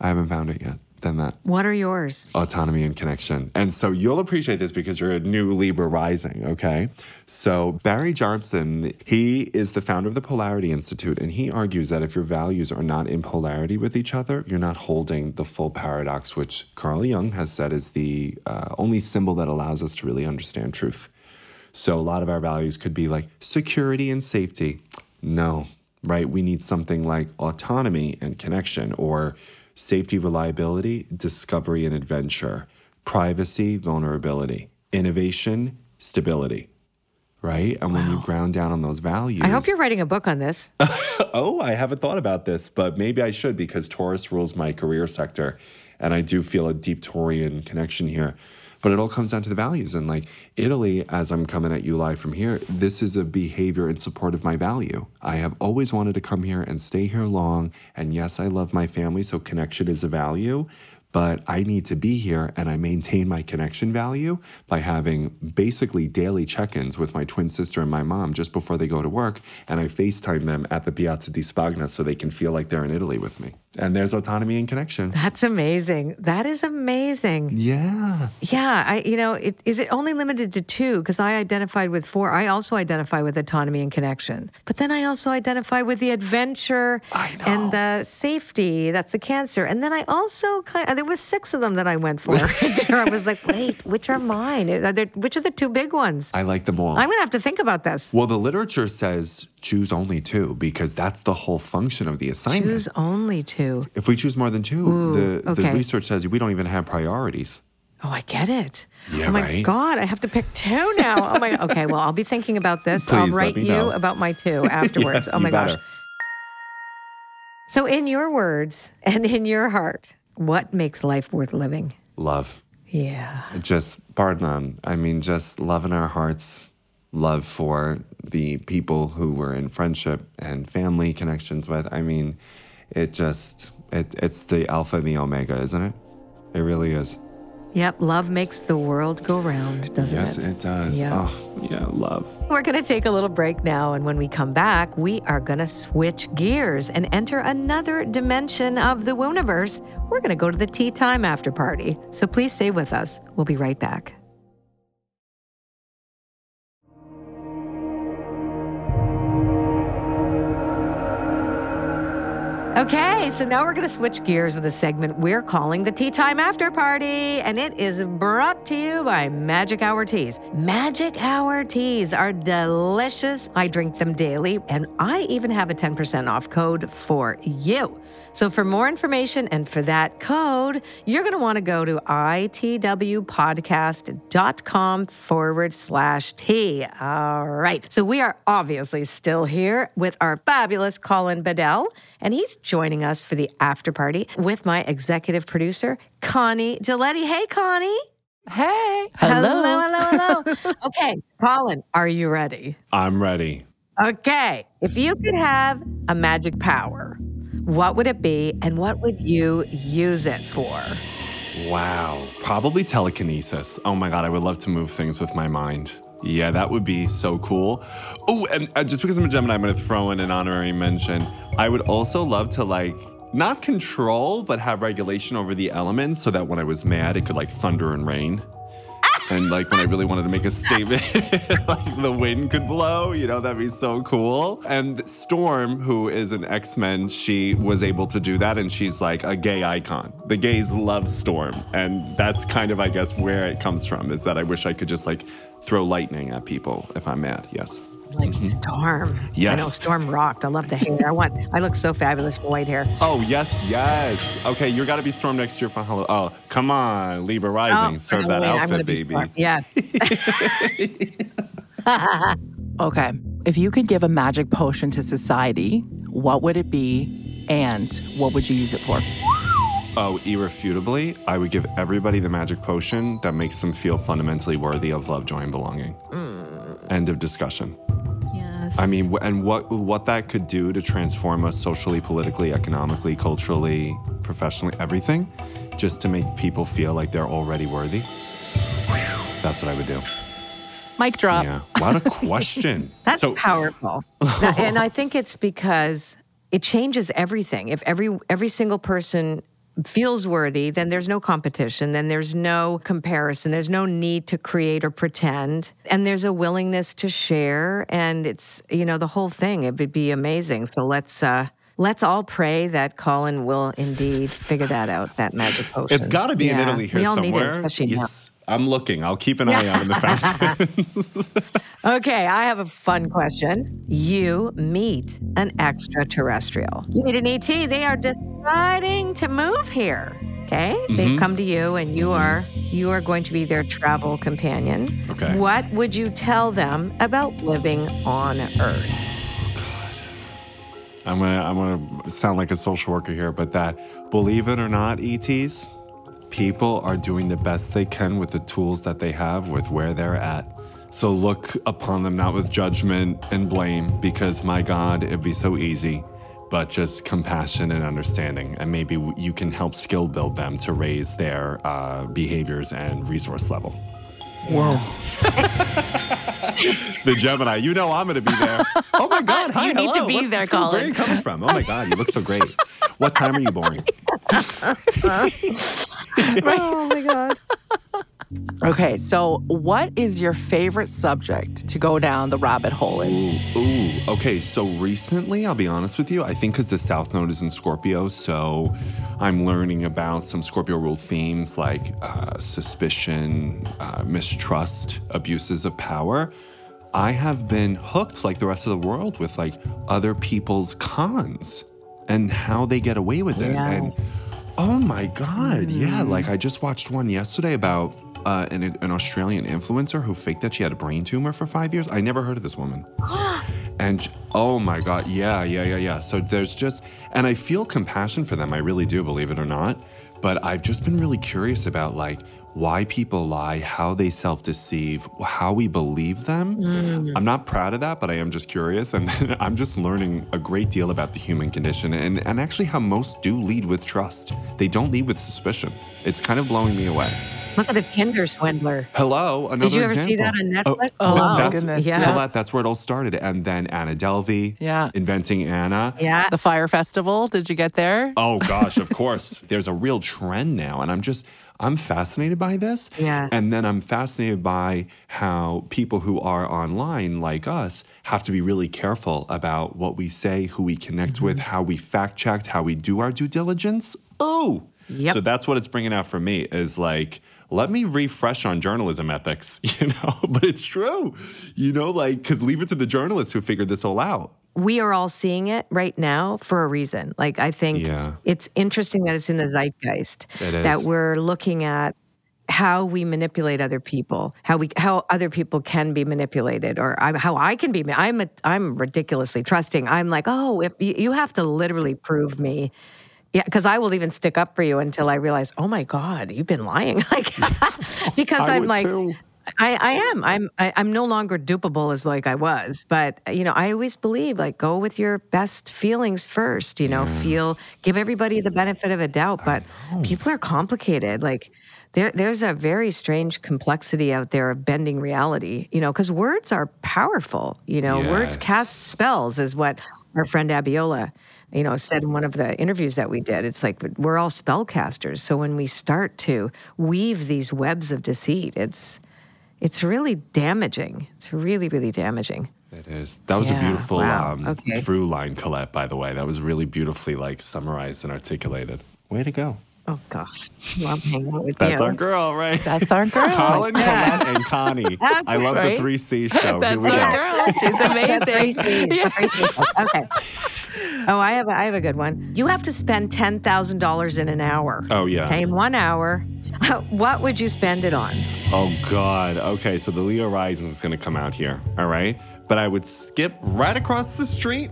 I haven't found it yet. than that. What are yours? autonomy and connection. And so you'll appreciate this because you're a new Libra rising, okay? So Barry Johnson, he is the founder of the Polarity Institute, and he argues that if your values are not in polarity with each other, you're not holding the full paradox, which Carl Jung has said is the uh, only symbol that allows us to really understand truth. So a lot of our values could be like security and safety. No, right? We need something like autonomy and connection or safety, reliability, discovery and adventure, privacy, vulnerability, innovation, stability. Right? And when you ground down on those values. I hope you're writing a book on this. oh, I haven't thought about this, but maybe I should because Taurus rules my career sector. And I do feel a deep Taurian connection here. But it all comes down to the values. And like Italy, as I'm coming at you live from here, this is a behavior in support of my value. I have always wanted to come here and stay here long. And yes, I love my family, so connection is a value. But I need to be here and I maintain my connection value by having basically daily check ins with my twin sister and my mom just before they go to work. And I FaceTime them at the Piazza di Spagna so they can feel like they're in Italy with me. And there's autonomy and connection. That's amazing. That is amazing. Yeah. Yeah, I you know, it, is it only limited to two? Because I identified with four. I also identify with autonomy and connection, but then I also identify with the adventure and the safety. That's the cancer, and then I also kind. Of, there was six of them that I went for. there, I was like, wait, which are mine? Are there, which are the two big ones? I like them all. I'm gonna have to think about this. well, the literature says choose only two because that's the whole function of the assignment. Choose only two. if we choose more than two, the, the okay. research says we don't even have priorities. Oh, I get it. Yeah, oh my right? God, I have to pick two now. Oh my. Okay, well, I'll be thinking about this. I'll Please let write you know. about my two afterwards. Yes, oh my gosh. So, in your words and in your heart, what makes life worth living? Love. Yeah. Just pardon none. I mean, just love in our hearts, love for the people who we're in friendship and family connections with. I mean, it just it, it's the alpha and the omega, isn't it? It really is. Yep. Love makes the world go round, doesn't yes, it? Yes, it does. Yeah. Oh, yeah, love. We're going to take a little break now. And when we come back, we are going to switch gears and enter another dimension of the Wooniverse. We're going to go to the tea time after party. So please stay with us. We'll be right back. Okay, so now we're going to switch gears with a segment we're calling the Tea Time After Party, and it is brought to you by Magic Hour Teas. Magic Hour Teas are delicious. I drink them daily, and I even have a 10% off code for you. So for more information and for that code, you're going to want to go to itwpodcast.com forward slash T. All right. So we are obviously still here with our fabulous Colin Bedell, and he's joining us for the after party with my executive producer, Connie Giletti. Hey, Connie. Hey. Hello, hello, hello. okay, Colin, are you ready? I'm ready. Okay, if you could have a magic power, what would it be and what would you use it for? Wow. Probably telekinesis. Oh my God, I would love to move things with my mind. Yeah, that would be so cool. Oh, and uh, just because I'm a Gemini, I'm going to throw in an honorary mention. I would also love to, like, not control, but have regulation over the elements so that when I was mad, it could, like, thunder and rain. And like when I really wanted to make a statement, like the wind could blow, you know, that'd be so cool. And Storm, who is an X Men, she was able to do that. And she's like a gay icon. The gays love Storm. And that's kind of, I guess, where it comes from is that I wish I could just like throw lightning at people if I'm mad. Yes. Like mm-hmm. Storm. Yes. I know Storm rocked. I love the hair. I want. I look so fabulous with white hair. Oh, yes, yes. Okay, you're got to be Storm next year for Halloween. Oh, come on, Libra oh, Rising. Oh, Serve that Halloween, I'm gonna outfit, be baby. Storm. Yes. Okay. If you could give a magic potion to society, what would it be and what would you use it for? Oh, irrefutably, I would give everybody the magic potion that makes them feel fundamentally worthy of love, joy, and belonging. Mm. End of discussion. yes. I mean, and what what that could do to transform us socially, politically, economically, culturally, professionally, everything, just to make people feel like they're already worthy. Whew, that's what I would do. Mic drop. Yeah. What a question. That's so, powerful. And I think it's because it changes everything. If every every single person feels worthy, then there's no competition, then there's no comparison, there's no need to create or pretend, and there's a willingness to share. And it's, you know, the whole thing. It would be amazing. So let's, uh, Let's all pray that Colin will indeed figure that out, that magic potion. It's got to be in Italy here we all somewhere. Need it, especially now. I'm looking. I'll keep an eye out in the fountains. Okay, I have a fun question. You meet an extraterrestrial. You meet an ET. They are deciding to move here. Okay, Mm-hmm. they've come to you, and you are you are going to be their travel companion. Okay. What would you tell them about living on Earth? I'm gonna I'm gonna sound like a social worker here, but that believe it or not, ETs, people are doing the best they can with the tools that they have with where they're at. So look upon them not with judgment and blame, because my God, it'd be so easy, but just compassion and understanding, and maybe you can help skill build them to raise their uh, behaviors and resource level. Whoa. The Gemini, you know I'm gonna be there. Oh my God, hi, You need to hello. be What's there, this group? Where are you coming from? Oh my God, you look so great. What time are you born? Oh my God! Okay, so what is your favorite subject to go down the rabbit hole in? Ooh, okay. So recently, I'll be honest with you, I think because the South Node is in Scorpio, so I'm learning about some Scorpio rule themes like uh, suspicion, uh, mistrust, abuses of power. I have been hooked, like the rest of the world, with like other people's cons and how they get away with it. And oh my God, yeah. Like I just watched one yesterday about uh, an, an Australian influencer who faked that she had a brain tumor for five years. I never heard of this woman. And oh my God, yeah, yeah, yeah, yeah. So there's just, and I feel compassion for them. I really do, believe it or not. But I've just been really curious about like why people lie, how they self deceive, how we believe them. Mm. I'm not proud of that, but I am just curious. And I'm just learning a great deal about the human condition and, and actually how most do lead with trust. They don't lead with suspicion. It's kind of blowing me away. Look at the Tinder swindler. Hello, another Did you ever see that on oh, Netflix? Oh, th- my that's, goodness, yeah. Colette, that's where it all started. And then Anna Delvey, Yeah. inventing Anna. Yeah. The Fyre Festival, did you get there? Oh gosh, of course. There's a real trend now, and I'm just I'm fascinated by this. Yeah. And then I'm fascinated by how people who are online like us have to be really careful about what we say, who we connect with, Mm-hmm. how we fact checked, how we do our due diligence. Oh. Yep. So that's what it's bringing out for me is like let me refresh on journalism ethics, you know, but it's true, you know, like, because leave it to the journalists who figured this all out. We are all seeing it right now for a reason. Like I think Yeah. it's interesting that it's in the zeitgeist that we're looking at how we manipulate other people, how we how other people can be manipulated, or I, how I can be. I'm a, I'm ridiculously trusting. I'm like, oh, if you, you have to literally prove me. Yeah, because I will even stick up for you until I realize, oh my God, you've been lying. Like, because I'm like, too. I, I am. I'm. I, I'm no longer dupable as like I was. But uh, you know, I always believe like go with your best feelings first. You know, feel give everybody the benefit of a doubt. But people are complicated. Like there, there's a very strange complexity out there of bending reality. You know, because words are powerful. You know, words cast spells, is what our friend Abiola you know, said in one of the interviews that we did. It's like we're all spellcasters. So when we start to weave these webs of deceit, it's it's really damaging. It's really, really damaging. It is. That was Yeah, a beautiful wow, um, okay. through line, Colette, by the way. That was really beautifully like summarized and articulated. Way to go. Oh gosh, love hanging out with That's you. our girl, right? That's our girl. Colin, Colette, and Connie. I love the three C show. That's Here we our go. girl. She's amazing. Cs, the three Cs. Okay. Oh, I have a, I have a good one. You have to spend ten thousand dollars in an hour. Oh, yeah. Okay, in one hour. What would you spend it on? Oh God. Okay, so the Leo Rising is gonna come out here. All right, but I would skip right across the street,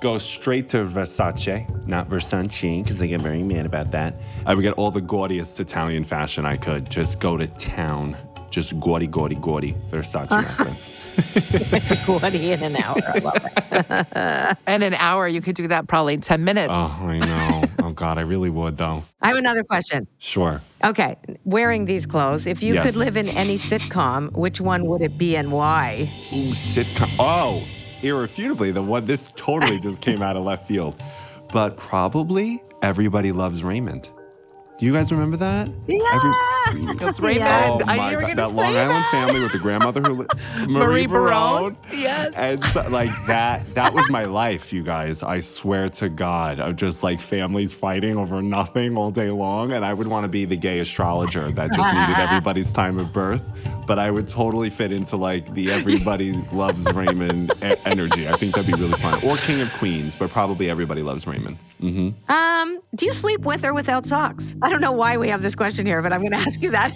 go straight to Versace, not Versace, because they get very mad about that. I would get all the gaudiest Italian fashion I could. Just go to town. Just gaudy, gaudy, gaudy Versace ah. outfits. Twenty in an hour. I love it. In an hour, you could do that probably in 10 minutes. Oh, I know. oh God, I really would though. I have another question. Sure. Okay, wearing these clothes, if you Yes. could live in any sitcom, which one would it be and why? Ooh, sitcom. Oh, irrefutably, the one. This totally just came out of left field, but probably Everybody Loves Raymond. Do you guys remember that? Yeah. That's Raymond. Oh I my knew you were God, gonna that Long say Island that. family with the grandmother who li- Marie Marie Barone. Barone. Yes. And so, like that that was my life, you guys. I swear to God, of just like families fighting over nothing all day long. And I would want to be the gay astrologer that just needed everybody's time of birth. But I would totally fit into like the everybody loves Raymond e- energy. I think that'd be really fun. Or King of Queens, but probably everybody loves Raymond. Um, do you sleep with or without socks? I don't know why we have this question here, but I'm going to ask you that.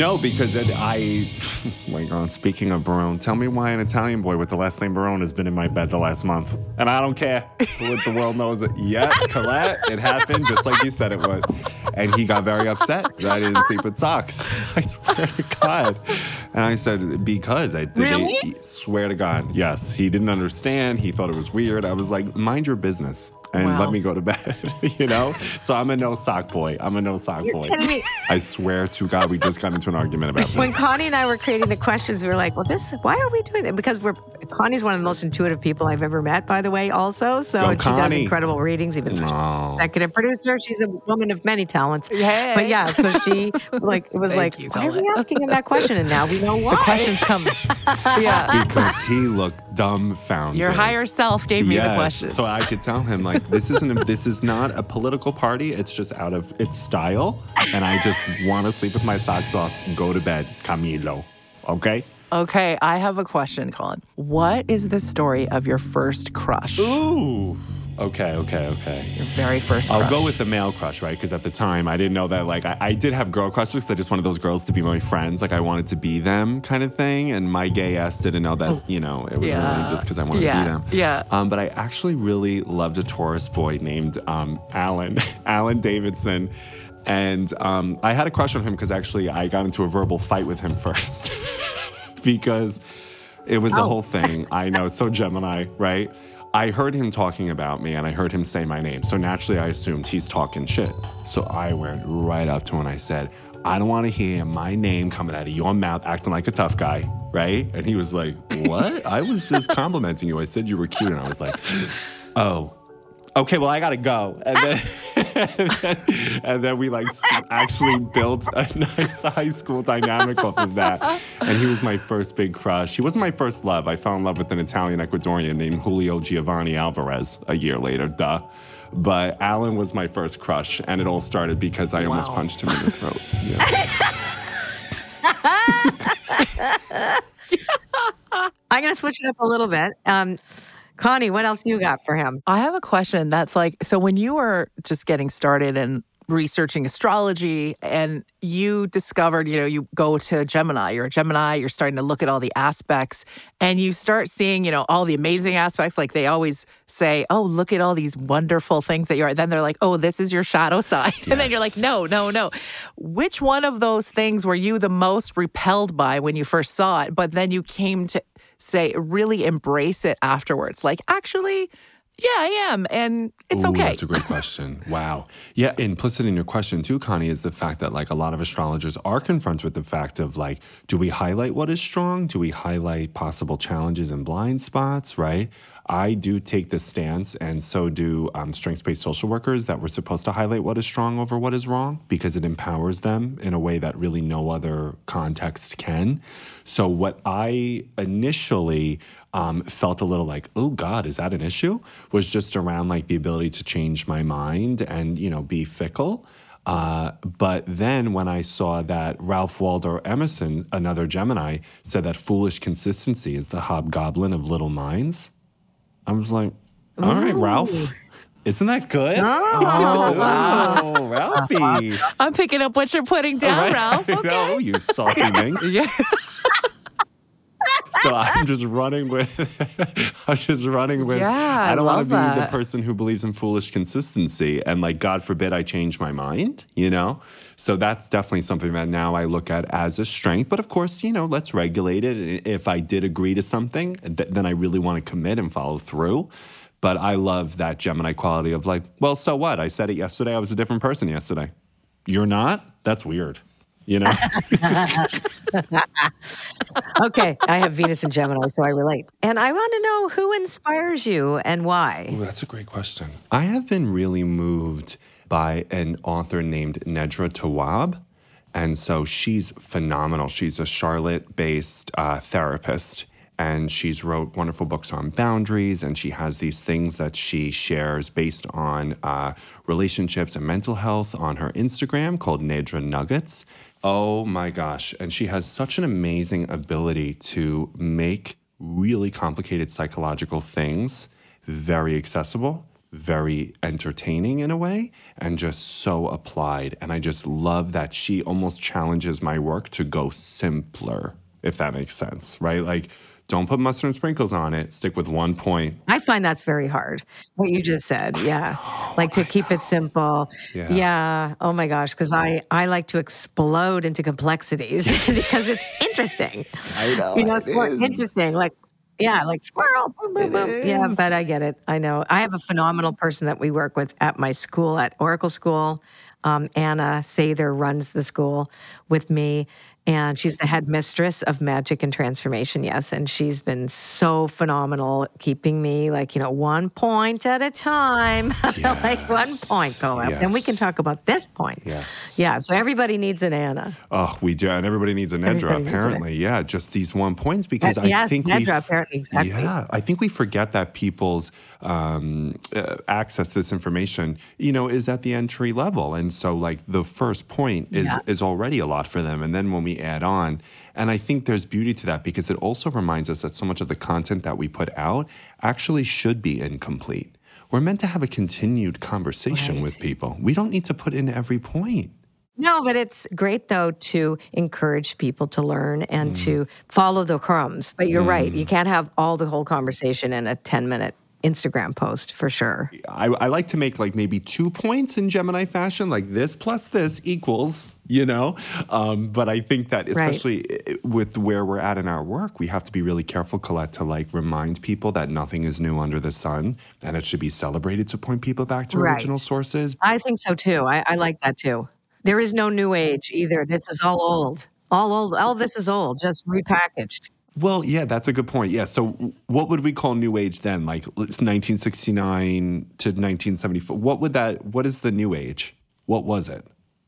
No, because it, I, like, speaking of Barone, tell me why an Italian boy with the last name Barone has been in my bed the last month. And I don't care what the world knows it yet. Colette, it happened just like you said it would. And he got very upset that I didn't sleep with socks. I swear to God. And I said, because I they- Really? swear to God. Yes. He didn't understand. He thought it was weird. I was like, mind your business. And Wow. let me go to bed, you know? So I'm a no sock boy. I'm a no sock boy. kidding me. I swear to God, we just got into an argument about this. when Connie and I were creating the questions, we were like, well, this, why are we doing that? Because we're, Connie's one of the most intuitive people I've ever met, by the way, also. So Go, and she does incredible readings, even though she's executive producer. She's a woman of many talents. Hey. But yeah, so she like it was like, you, why are we asking him that question? And now we know why. The questions come. yeah. because he looked dumbfounded. Your higher self gave me the Yes, questions. So I could tell him like this isn't a, this is not a political party. It's just out of its style, and I just want to sleep with my socks off, and go to bed, Camilo. Okay. okay, I have a question, Colin. What is the story of your first crush? Ooh. Okay. Okay. Okay. Your very first I'll go with the male crush, right? Because at the time, I didn't know that. Like, I, I did have girl crushes. I just wanted those girls to be my friends. Like, I wanted to be them, kind of thing. And my gay ass didn't know that. You know, it was Yeah. really just because I wanted Yeah. to be them. Yeah. Um, but I actually really loved a Taurus boy named um, Alan, Alan Davidson. And um, I had a crush on him because actually I got into a verbal fight with him first because it was a whole thing. I know, it's so Gemini, right? I heard him talking about me and I heard him say my name. So naturally, I assumed he's talking shit. So I went right up to him and I said, I don't want to hear my name coming out of your mouth acting like a tough guy, right? And he was like, What? I was just complimenting you. I said you were cute. And I was like, Oh, okay, well, I gotta go. And then, and then, and then we like actually built a nice high school dynamic off of that. And he was my first big crush. He wasn't my first love. I fell in love with an Italian Ecuadorian named Julio Giovanni Alvarez a year later, duh. But Alan was my first crush, and it all started because I almost punched him in the throat. Yeah. I'm going to switch it up a little bit. Um, Connie, what else you got for him? I have a question that's like so when you were just getting started and researching astrology and you discovered, you know, you go to Gemini, you're a Gemini, you're starting to look at all the aspects and you start seeing, you know, all the amazing aspects. Like they always say, oh, look at all these wonderful things that you're, then they're like, oh, this is your shadow side. And then you're like, no, no, no. Which one of those things were you the most repelled by when you first saw it, but then you came to say, really embrace it afterwards? Like, actually, yeah, I am. And it's Ooh, okay. That's a great question. Wow. Yeah, implicit in your question too, Connie, is the fact that like a lot of astrologers are confronted with the fact of like, do we highlight what is strong? Do we highlight possible challenges and blind spots? Right. I do take this stance, and so do um, strengths-based social workers, that we're supposed to highlight what is strong over what is wrong because it empowers them in a way that really no other context can. So, what I initially um, felt a little like, oh God, is that an issue? Was just around like the ability to change my mind and, you know, be fickle. Uh, but then when I saw that Ralph Waldo Emerson, another Gemini, said that foolish consistency is the hobgoblin of little minds, I was like, all right, Ralph. Isn't that good? Oh, wow. Ralphie. I'm picking up what you're putting down, Right? Ralph. I Okay. know, you saucy minx. Yeah. So I'm just running with, I'm just running with, Yeah, I don't want to be the person who believes in foolish consistency. And like, God forbid I change my mind, you know? So that's definitely something that now I look at as a strength. But of course, you know, let's regulate it. If I did agree to something, th- then I really want to commit and follow through. But I love that Gemini quality of like, well, so what? I said it yesterday. I was a different person yesterday. You're not? That's weird. You know? Okay, I have Venus and Gemini, so I relate. And I want to know who inspires you and why. Ooh, that's a great question. I have been really moved by an author named Nedra Tawwab. And so she's phenomenal. She's a Charlotte based uh, therapist and she's wrote wonderful books on boundaries and she has these things that she shares based on uh, relationships and mental health on her instagram called nedra nuggets oh my gosh. And she has such an amazing ability to make really complicated psychological things very accessible very entertaining in a way and just so applied. And i just love that she almost challenges my work to go simpler if that makes sense right? Like don't put mustard and sprinkles on it. Stick with one point. I find that's very hard. What you just said, yeah, like to keep it simple. Yeah. Yeah. Oh my gosh, because I I like to explode into complexities because it's interesting. I know. You know, it's more interesting. Like yeah, like squirrel. Boom, boom, boom. Yeah, but I get it. I know. I have a phenomenal person that we work with at my school, at Oracle School. Um, Anna Sather runs the school with me, and she's the headmistress of magic and transformation. Yes, and she's been so phenomenal, keeping me like you know one point at a time, like one point go up, and we can talk about this point. Yes. Yeah. So everybody needs an Anna. Oh, we do, and everybody needs a Nedra Everybody needs a Apparently, yeah, just these one points because I yes, think we, f- apparently, exactly. yeah, I think we forget that people's um, uh, access to this information, you know, is at the entry level, and so like the first point is Yeah. is already a lot for them, and then when we add on, and I think there's beauty to that because it also reminds us that so much of the content that we put out actually should be incomplete. We're meant to have a continued conversation with people. We don't need to put in every point. No, but it's great though to encourage people to learn and Mm. to follow the crumbs. But you're right, you can't have all the whole conversation in a 10 minute Instagram post for sure. I, I like to make like maybe two points in Gemini fashion, like this plus this equals, you know? Um, but I think that especially i- with where we're at in our work, we have to be really careful, Colette, to like remind people that nothing is new under the sun and it should be celebrated to point people back to Right. original sources. I think so too. I, I like that too. There is no new age either. This is all old. All old. All this is old, just repackaged. Well, yeah, that's a good point. Yeah. So, what would we call new age then? Like it's 1969 to 1974. What would that, what is the new age? What was it?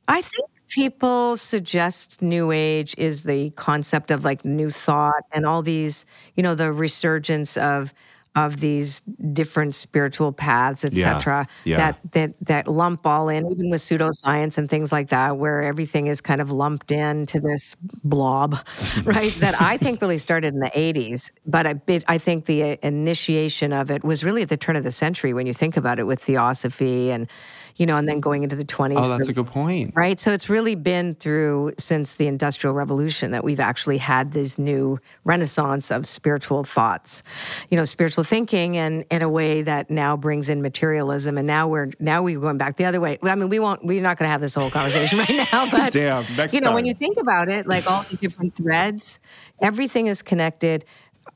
I think people suggest new age is the concept of like new thought and all these, you know, the resurgence of of these different spiritual paths, Yeah, etc. yeah. That that that lump all in, even with pseudoscience and things like that, where everything is kind of lumped into this blob, right? that I think really started in the '80s, but I, bit, I think the initiation of it was really at the turn of the century when you think about it, with theosophy and you know, and then going into the 20s. Oh, that's a good point. Right. So it's really been through since the Industrial Revolution that we've actually had this new renaissance of spiritual thoughts, you know, spiritual thinking, and in a way that now brings in materialism. And now we're now we're going back the other way. I mean, we won't. We're not going to have this whole conversation right now, but Damn, next you know, when you think about it, like all the different threads, everything is connected.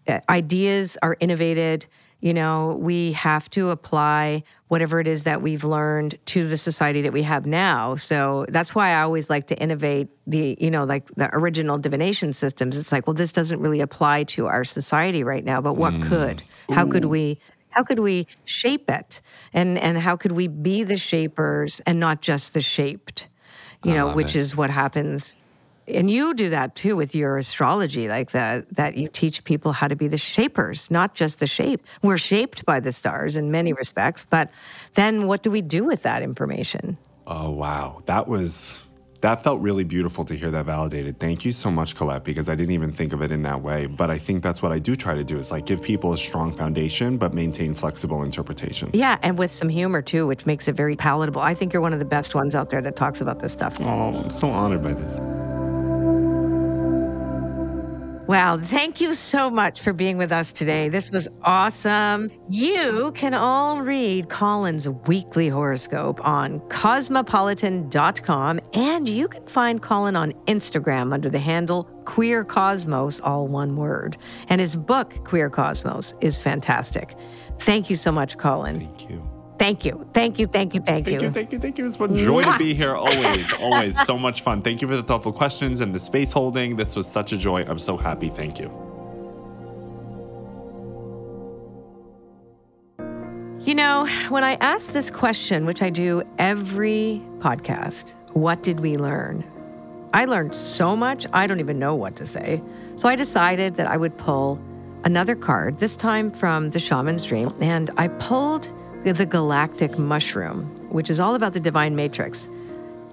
Uh, ideas are innovated. You know, we have to apply whatever it is that we've learned to the society that we have now. So that's why I always like to innovate the, you know, like the original divination systems. It's like, well, this doesn't really apply to our society right now, but what could? How could we? How could we shape it? And and how could we be the shapers and not just the shaped? You know, which is what happens and you do that too with your astrology like that that you teach people how to be the shapers not just the shape we're shaped by the stars in many respects but then what do we do with that information Oh, wow. That was, that felt really beautiful to hear that validated. Thank you so much, Colette, because I didn't even think of it in that way. But I think that's what I do try to do is like give people a strong foundation, but maintain flexible interpretation. yeah and with some humor too which makes it very palatable i think you're one of the best ones out there that talks about this stuff Oh, I'm so honored by this. Wow, thank you so much for being with us today. This was awesome. You can all read Colin's weekly horoscope on cosmopolitan.com, and you can find Colin on Instagram under the handle Queer Cosmos, all one word. And his book, Queer Cosmos, is fantastic. Thank you so much, Colin. Thank you. Thank you. Thank you. Thank you. Thank, you. Thank you, thank you, thank you. It's a joy to be here. Always, always. So much fun. Thank you for the thoughtful questions and the space holding. This was such a joy. I'm so happy. Thank you. You know, when I ask this question, which I do every podcast, what did we learn? I learned so much, I don't even know what to say. So I decided that I would pull another card, this time from the Shaman's Dream, and I pulled the Galactic Mushroom, which is all about the divine matrix.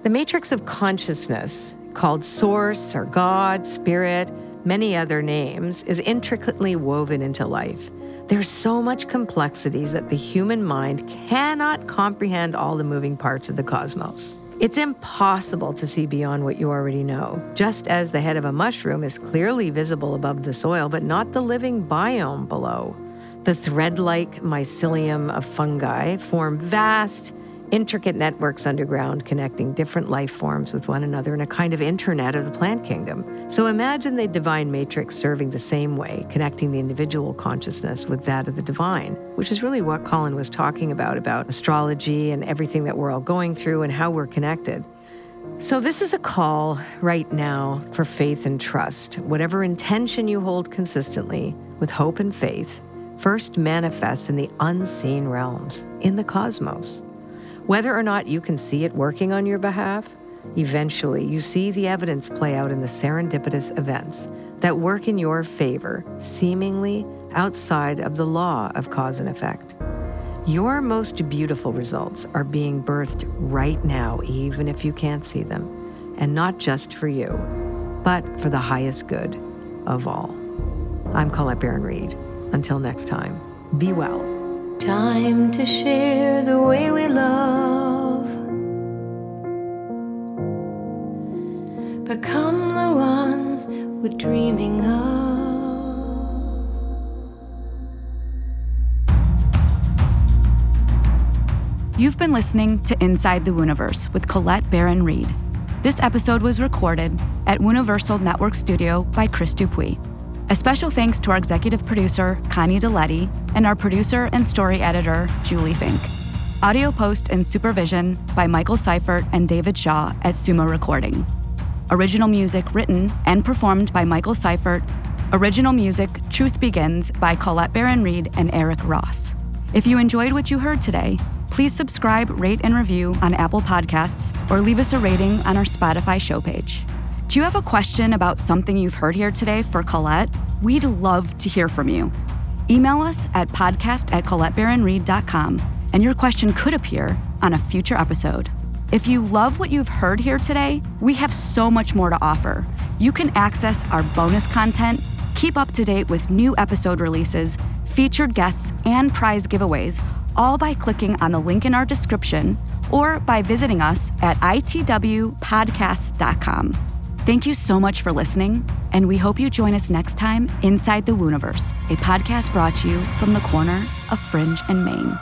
The matrix of consciousness, called Source or God, Spirit, many other names, is intricately woven into life. There's so much complexities that the human mind cannot comprehend all the moving parts of the cosmos. It's impossible to see beyond what you already know, just as the head of a mushroom is clearly visible above the soil, but not the living biome below. The thread like mycelium of fungi form vast, intricate networks underground connecting different life forms with one another in a kind of internet of the plant kingdom. So imagine the divine matrix serving the same way, connecting the individual consciousness with that of the divine, which is really what Colin was talking about about astrology and everything that we're all going through and how we're connected. So, this is a call right now for faith and trust. Whatever intention you hold consistently with hope and faith, first manifests in the unseen realms, in the cosmos. Whether or not you can see it working on your behalf, eventually you see the evidence play out in the serendipitous events that work in your favor, seemingly outside of the law of cause and effect. Your most beautiful results are being birthed right now, even if you can't see them, and not just for you, but for the highest good of all. I'm Colette Baron Reid. Until next time, be well. Time to share the way we love. Become the ones we're dreaming of. You've been listening to Inside the Wooniverse with Colette Baron Reid. This episode was recorded at Universal Network Studio by Chris Dupuis. A special thanks to our executive producer, Connie Deletti, and our producer and story editor, Julie Fink. Audio post and supervision by Michael Seifert and David Shaw at Sumo Recording. Original music written and performed by Michael Seifert. Original music Truth Begins by Colette Baron Reid and Eric Ross. If you enjoyed what you heard today, please subscribe, rate, and review on Apple Podcasts or leave us a rating on our Spotify show page. Do you have a question about something you've heard here today for Colette? We'd love to hear from you. Email us at podcast at colettebaronreid.com and your question could appear on a future episode. If you love what you've heard here today, we have so much more to offer. You can access our bonus content, keep up to date with new episode releases, featured guests, and prize giveaways, all by clicking on the link in our description or by visiting us at itwpodcast.com. Thank you so much for listening, and we hope you join us next time inside the Wooniverse, a podcast brought to you from the corner of Fringe and Main.